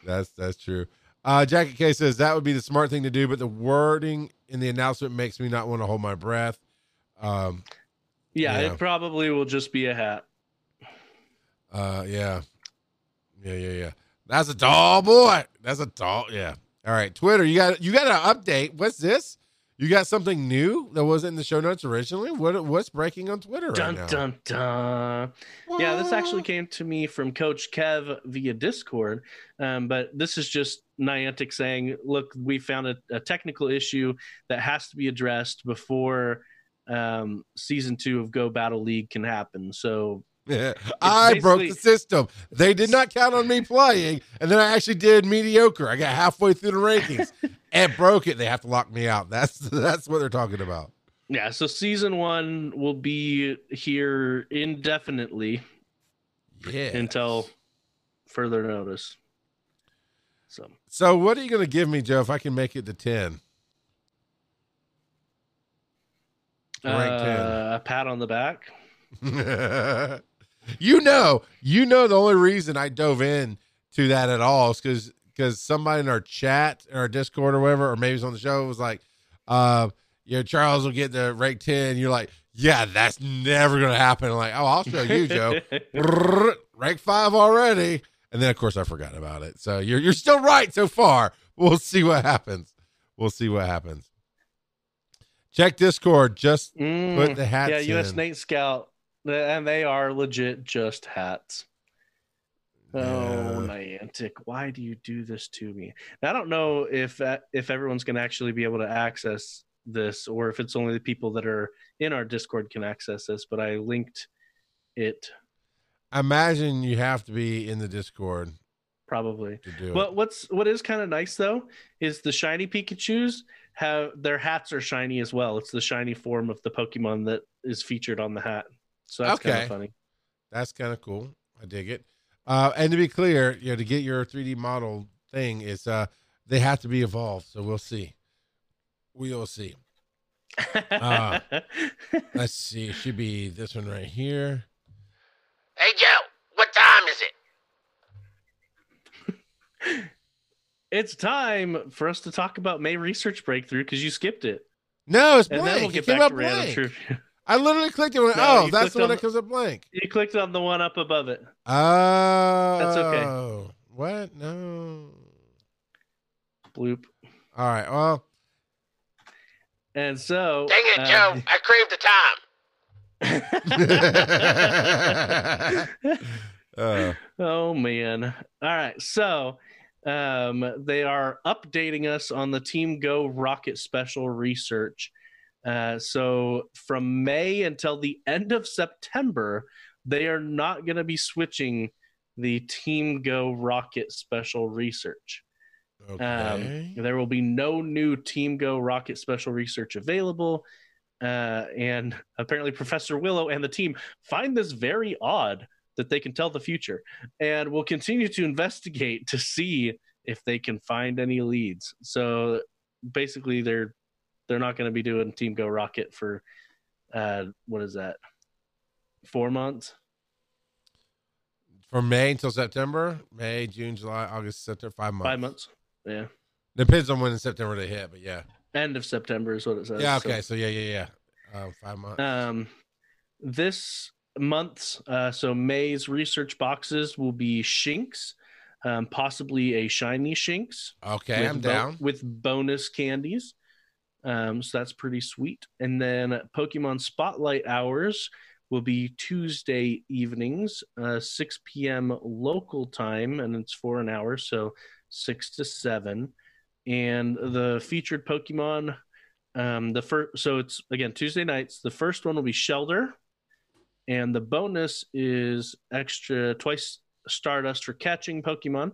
That's that's true. Uh, Jackie K says that would be the smart thing to do, but the wording in the announcement makes me not want to hold my breath. Um, yeah, Yeah. it probably will just be a hat. uh, yeah, yeah, yeah, yeah. That's a tall boy. That's a tall. Yeah. All right, Twitter. You got you got an update. What's this? You got something new that wasn't in the show notes originally. What what's breaking on Twitter right Dun now? dun dun. Yeah, this actually came to me from Coach Kev via Discord. Um, but this is just Niantic saying, look, we found a, a technical issue that has to be addressed before um, season two of Go Battle League can happen. So, <laughs> Yeah. I broke the system. They did not count on me playing, and then I actually did mediocre. I got halfway through the rankings <laughs> and broke it. They have to lock me out. That's that's what they're talking about. yeah, so season one will be here indefinitely Yeah. until further notice. So, so, what are you going to give me, Joe, if I can make it to ten? Rank 10. uh, a pat on the back. <laughs> you know, you know the only reason I dove in to that at all is because because somebody in our chat or our Discord or whatever, or maybe it's on the show, was like, uh, you know, Charles will get the rank 10. You're like, yeah, that's never gonna happen. I'm like, oh, I'll show you, Joe. <laughs> Rank five already. And then of course I forgot about it. So you're you're still right so far. We'll see what happens. We'll see what happens. Check Discord. Just Mm, put the hats yeah, U.S. in. Nate Scout, and they are legit just hats. Oh, Yeah. Niantic, why do you do this to me? I don't know if if everyone's going to actually be able to access this, or if it's only the people that are in our Discord can access this. But I linked it I imagine you have to be in the Discord probably. do it. But what's what is kind of nice though is the shiny Pikachu's have their hats are shiny as well. It's the shiny form of the Pokemon that is featured on the hat. So that's kind Okay. of funny. That's kind of cool. I dig it. Uh, and to be clear, you know, to get your 3D model thing is uh, they have to be evolved. So we'll see. We will see. Ah. <laughs> Let's see. It should be this one right here. Hey, Joe, what time is it? <laughs> it's time for us to talk about May research breakthrough because you skipped it, No, it's and then we'll get came back up to random trivia. I literally clicked it. And went, No, oh, that's clicked the one on that comes up blank. You clicked on the one up above it. Oh, that's okay. What? No. Bloop. All right. Well, And so, Dang it, uh, Joe. <laughs> I craved the time. <laughs> uh, oh man. All right. So um, they are updating us on the Team Go Rocket Special research. Uh, so from May until the end of September, they are not going to be switching the Team Go Rocket Special research. okay. Um, there will be no new Team Go Rocket Special research available. Uh, and apparently, Professor Willow and the team find this very odd that they can tell the future and will continue to investigate to see if they can find any leads. So basically, they're they're not going to be doing Team Go Rocket for uh, what is that? Four months. From May until September, May, June, July, August, September, five months. Five months. Yeah. Depends on when in September they hit, but yeah. End of September is what it says. Yeah. Okay. So, yeah, yeah, yeah. Um, five months. Um, this month's uh, so May's research boxes will be Shinx, um, possibly a shiny Shinx. okay, I'm bo- down. with bonus candies. Um, so that's pretty sweet. And then Pokemon Spotlight hours will be Tuesday evenings, uh, 6 p.m. local time, and it's for an hour, so 6 to 7. and the featured Pokemon. Um, the first, so it's again Tuesday nights. The first one will be Shelder, and the bonus is extra twice Stardust for catching Pokemon.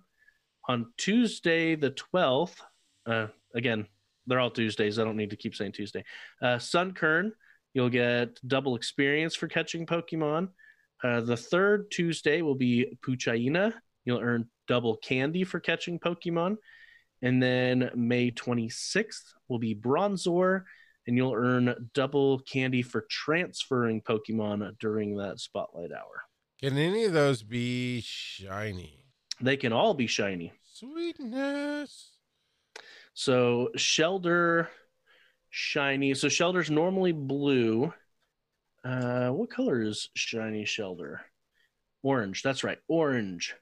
On Tuesday the twelfth, uh, again they're all Tuesdays. I don't need to keep saying Tuesday. Uh, Sunkern, you'll get double experience for catching Pokemon. Uh, the third Tuesday will be Poochyena. You'll earn double candy for catching Pokemon. And then May 26th will be Bronzor, and you'll earn double candy for transferring Pokemon during that spotlight hour. Can any of those be shiny? They can all be shiny. Sweetness. So Shelder, shiny. So Shelder's normally blue. Uh, what color is shiny Shelder? Orange. That's right, orange.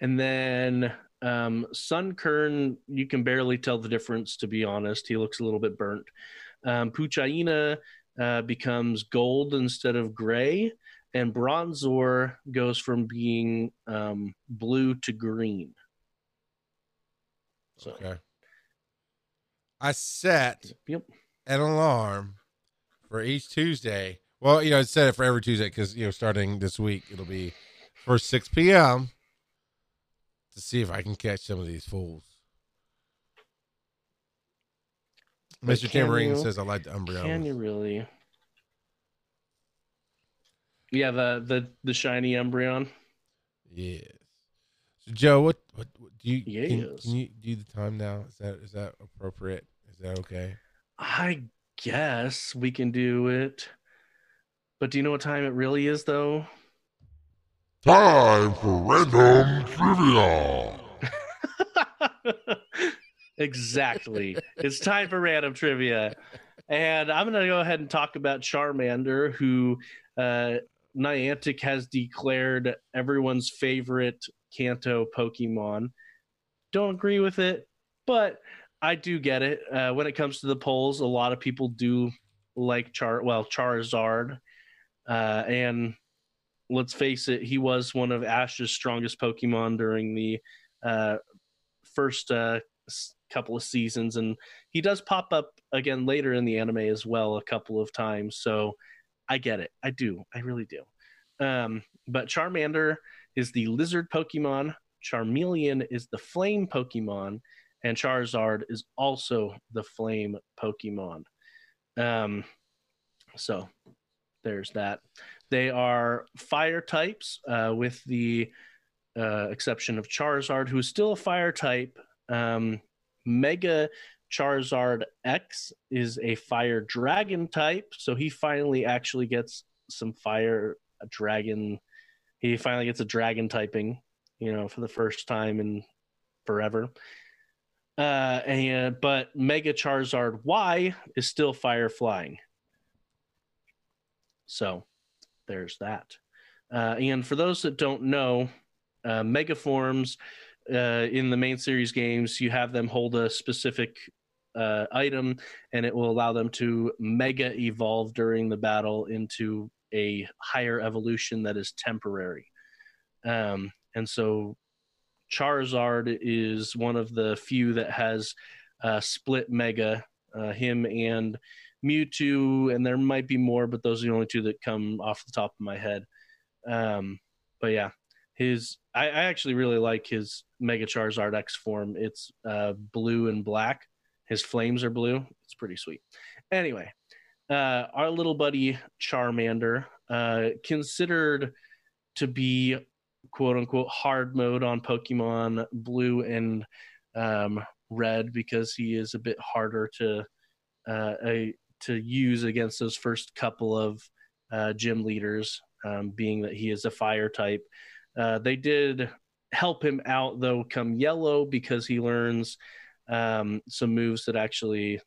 And then um, Sunkern, you can barely tell the difference. To be honest, he looks a little bit burnt. Um, Poochyena uh, becomes gold instead of gray, and Bronzor goes from being um, blue to green. So, Okay. I set yep. an alarm for each Tuesday. Well, you know, I set it for every Tuesday because you know, starting this week, it'll be for six p.m. to see if I can catch some of these fools. But Mr. Tambourine you- says I like the Umbreon. Can you really? Yeah, the the the shiny Umbreon. Yes. So Joe, what what, what do you can, can you do the time now? Is that is that appropriate? Is that okay? I guess we can do it. But do you know what time it really is though? Time for random trivia. <laughs> exactly. it's time for random trivia. And I'm going to go ahead and talk about Charmander, who uh, Niantic has declared everyone's favorite Kanto Pokemon. Don't agree with it, but I do get it. Uh, when it comes to the polls, a lot of people do like Char, well, Charizard. Uh, and let's face it, he was one of Ash's strongest Pokemon during the uh, first uh, couple of seasons, and he does pop up again later in the anime as well a couple of times. So I get it. I do. I really do. Um, but Charmander is the lizard Pokemon. Charmeleon is the flame Pokemon, and Charizard is also the flame Pokemon. Um, so there's that. They are fire types, uh, with the uh, exception of Charizard, who is still a fire type. Um, Mega Charizard X is a fire dragon type, so he finally actually gets some fire dragon. He finally gets a dragon typing, you know, for the first time in forever. Uh, and but Mega Charizard Y is still fire flying. So there's that. Uh, and for those that don't know, uh, mega forms uh, in the main series games, you have them hold a specific uh, item, and it will allow them to mega evolve during the battle into a higher evolution that is temporary. Um, and so Charizard is one of the few that has uh, split mega. Uh, him and Mewtwo, and there might be more, but those are the only two that come off the top of my head. Um, but yeah, his I, I actually really like his Mega Charizard X form. It's uh, blue and black. His flames are blue. It's pretty sweet. Anyway, uh, our little buddy Charmander, uh, considered to be quote unquote hard mode on Pokemon Blue and um, Red because he is a bit harder to uh, a, to use against those first couple of uh, gym leaders, um, being that he is a fire type. Uh, they did help him out though, come yellow because he learns um, some moves that actually.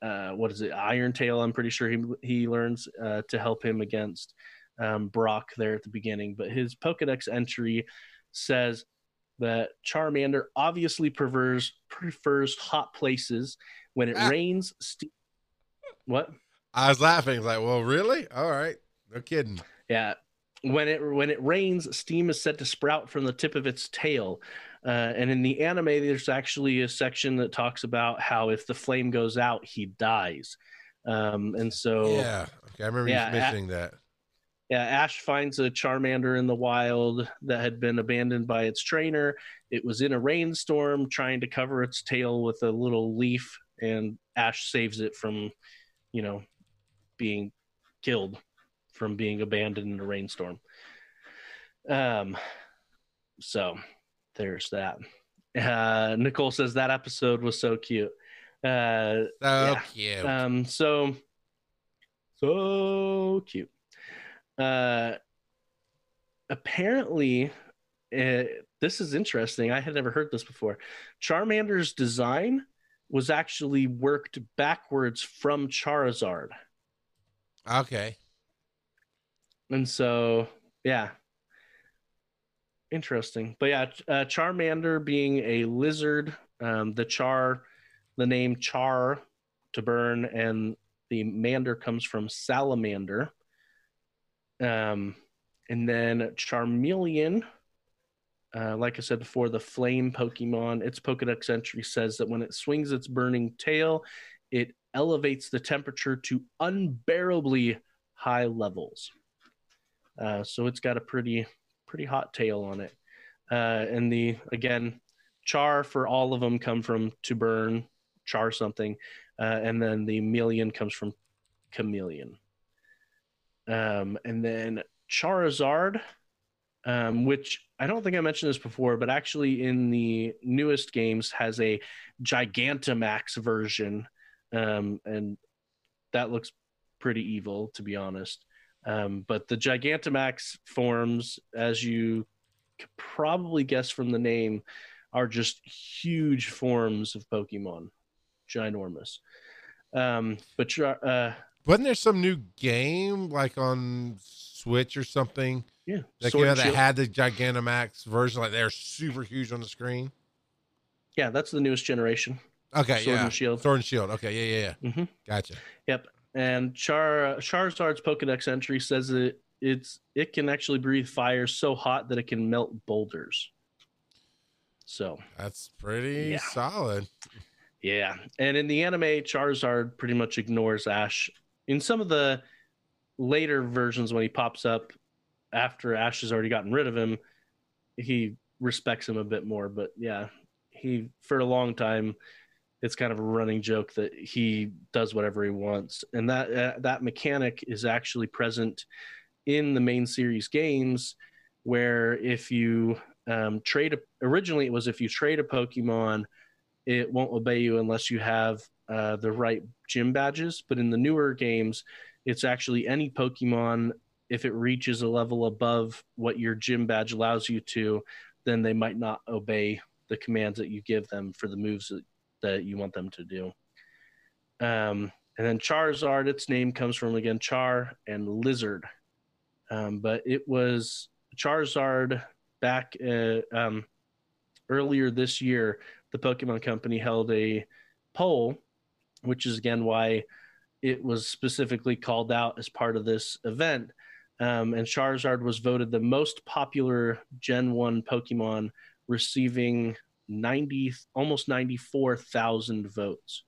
Uh, what is it? Iron Tail. I'm pretty sure he he learns uh, to help him against um, Brock there at the beginning. But his Pokedex entry says that Charmander obviously prefers prefers hot places when it Ah. rains. St- what? I was laughing. Like, well, really? All right. No kidding. Yeah. When it when it rains, steam is said to sprout from the tip of its tail. Uh, and in the anime, there's actually a section that talks about how if the flame goes out, he dies. Um, and so, Yeah. Okay, I remember Yeah, mentioning that. yeah, Ash finds a Charmander in the wild that had been abandoned by its trainer. It was in a rainstorm trying to cover its tail with a little leaf, and Ash saves it from, you know, being killed from being abandoned in a rainstorm. Um, so there's that. Uh, Nicole says that episode was so cute. Uh, So Yeah. cute. um, so so cute. Uh, apparently, uh, this is interesting. I had never heard this before. Charmander's design was actually worked backwards from Charizard, okay. and so yeah, interesting. But yeah, uh, Charmander being a lizard, um, the Char, the name Char to burn, and the Mander comes from salamander. Um, and then Charmeleon, uh, like I said before, the flame Pokemon, its Pokedex entry says that when it swings its burning tail, it elevates the temperature to unbearably high levels. Uh, so it's got a pretty pretty hot tail on it. Uh, and the again, char for all of them come from to burn, char something, uh, and then the meleon comes from chameleon. Um, and then Charizard, um, which I don't think I mentioned this before, but actually in the newest games has a Gigantamax version, um, and that looks pretty evil to be honest. Um, but the Gigantamax forms, as you could probably guess from the name, are just huge forms of Pokemon, ginormous. Um, but uh, Wasn't there some new game like on Switch or something? yeah, Like Sword you know, that had the Gigantamax version, like they're super huge on the screen. yeah, that's the newest generation. Okay, Sword yeah. and Shield. Sword and Shield. Okay, yeah, yeah, yeah. Mhm. Gotcha. And Char Charizard's Pokedex entry says that it's it can actually breathe fire so hot that it can melt boulders. So That's pretty Yeah. solid. yeah, and in the anime, Charizard pretty much ignores Ash. In some of the later versions, when he pops up after Ash has already gotten rid of him, he respects him a bit more. But yeah, he for a long time, it's kind of a running joke that he does whatever he wants, and that uh, that mechanic is actually present in the main series games, where if you um, trade a, originally it was if you trade a Pokemon, it won't obey you unless you have uh, the right gym badges. But in the newer games, it's actually any Pokemon if it reaches a level above what your gym badge allows you to, then they might not obey the commands that you give them for the moves that, that you want them to do. Um, and then Charizard, its name comes from again Char and Lizard. Um, but it was Charizard back uh, um, earlier this year. The Pokemon Company held a poll, which is again why it was specifically called out as part of this event. Um, and Charizard was voted the most popular Gen 1 Pokemon, receiving 90, almost 94,000 votes.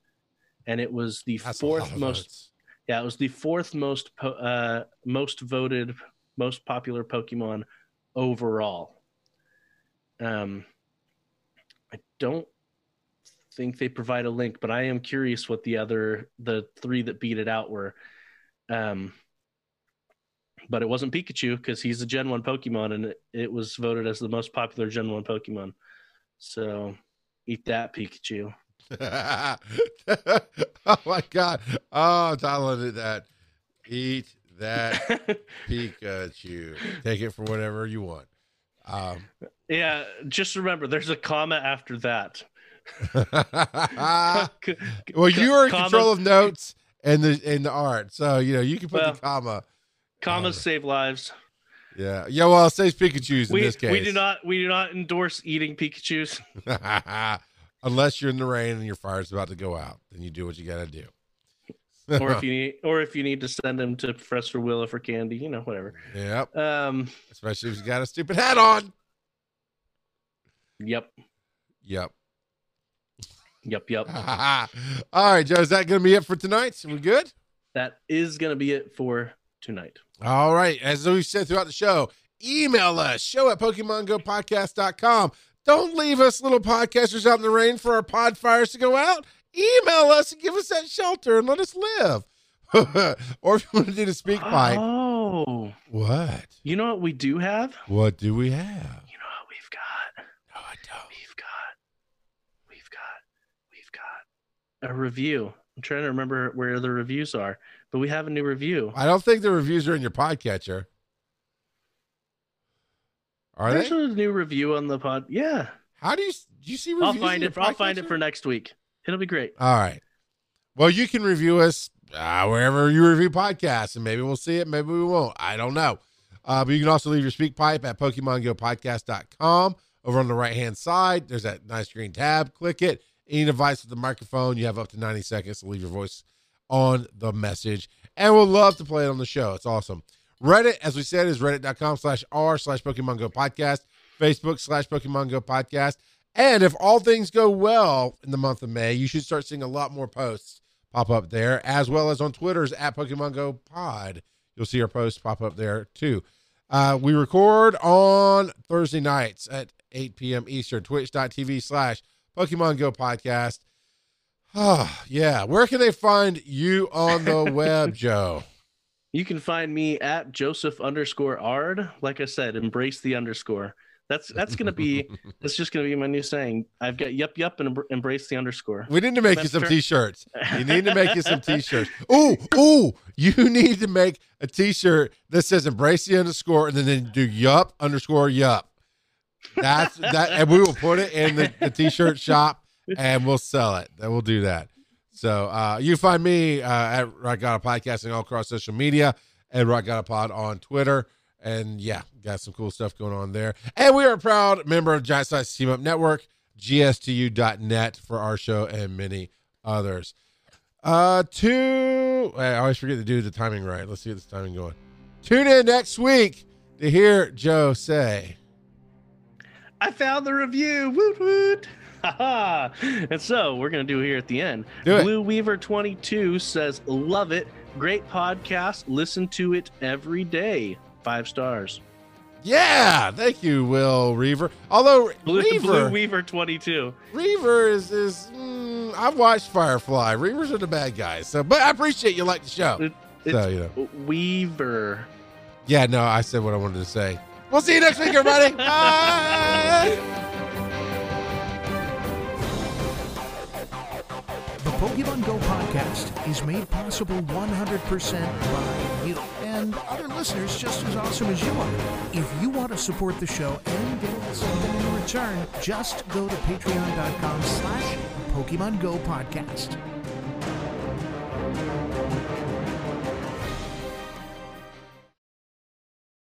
And it was the That's fourth most votes. yeah, it was the fourth most po- uh, most voted, most popular Pokemon overall. Um, I don't think they provide a link, but I am curious what the other the three that beat it out were. Um, but it wasn't Pikachu because he's a Gen One Pokemon, and it, it was voted as the most popular Gen One Pokemon. So, eat that, Pikachu. <laughs> oh my god! Oh, Tyler did that. Eat that <laughs> Pikachu. Take it for whatever you want. Um, yeah, just remember, there's a comma after that. <laughs> well, you are in Comma- control of notes and the and the art, so you know you can put Well, the comma. Commas Uh, save lives. Yeah, yeah. Well, it says Pikachu's in We this case. we do not we do not endorse eating Pikachu's. <laughs> <laughs> Unless you're in the rain and your fire's about to go out, then you do what you got to do. or if <laughs> you need or if you need to send him to Professor Willow for candy, you know, whatever. Yep. Um, Especially if he's got a stupid hat on. Yep. Yep. Yep. Yep. All right, Joe. Is that going to be it for tonight? Are we good? that is going to be it for tonight. All right. As we said throughout the show, email us, show at PokemonGoPodcast.com. Don't leave us little podcasters out in the rain for our pod fires to go out. Email us and give us that shelter and let us live. <laughs> or if you want to do the speak pipe. Oh, What? you know what we do have? What do we have? You know what we've got? No, I don't. We've got, we've got, we've got a review. I'm trying to remember where the reviews are, but we have a new review. I don't think the reviews are in your podcatcher. Are There's they? a new review on the pod. Yeah, How do you do you see reviews? I'll find it. I'll find it for next week. It'll be great. All right. Well, you can review us uh, wherever you review podcasts, and maybe we'll see it, maybe we won't. I don't know. Uh, but you can also leave your speak pipe at PokemonGoPodcast.com. Over on the right hand side, there's that nice green tab. Click it. Any device with a microphone, you have up to 90 seconds to leave your voice on the message. And we'll love to play it on the show. It's awesome. Reddit, as we said, is reddit.com slash r slash Pokemon Go podcast, Facebook slash Pokemon Go podcast. And if all things go well in the month of May, you should start seeing a lot more posts pop up there, as well as on Twitter's at Pokemon Go Pod. You'll see our posts pop up there too. Uh, we record on Thursday nights at 8 p.m. Eastern, twitch.tv slash Pokemon Go Podcast. Oh, yeah. Where can they find you on the <laughs> web, Joe? You can find me at Joseph underscore Ard. Like I said, embrace the underscore. That's that's gonna be <laughs> that's just gonna be my new saying. I've got yup yup and embrace the underscore. We need to make you some t-shirts. You need to make you some <laughs> t-shirts. Ooh, ooh, you need to make a t-shirt that says embrace the underscore and then, then do yup underscore yup. That's that and we will put it in the, the t-shirt shop and we'll sell it. Then we'll do that. So uh you find me uh at Rock Gotta Podcasting all across social media and Rock Gotta Pod on Twitter. And yeah, got some cool stuff going on there. And we are a proud member of Giant Size Team Up Network, gstu.net for our show and many others. Uh, two, I always forget to do the timing right. Let's see this timing going. Tune in next week to hear Joe say, I found the review. Woot woot. <laughs> And so we're gonna do here at the end. Blue Weaver 22 says, Love it. Great podcast. Listen to it every day. Five stars. Yeah, thank you, Will Reaver. Although Blue, Reaver, Blue Weaver 22. Reaver is is mm, I've watched Firefly. Reavers are the bad guys. So, but I appreciate you like the show. It- So you know, Weaver. yeah, no, I said what I wanted to say. We'll see you next week, everybody. <laughs> Bye. Pokemon Go podcast is made possible 100% by you and other listeners just as awesome as you are. If you want to support the show and get something in return, just go to patreon.com slash Pokemon Go podcast.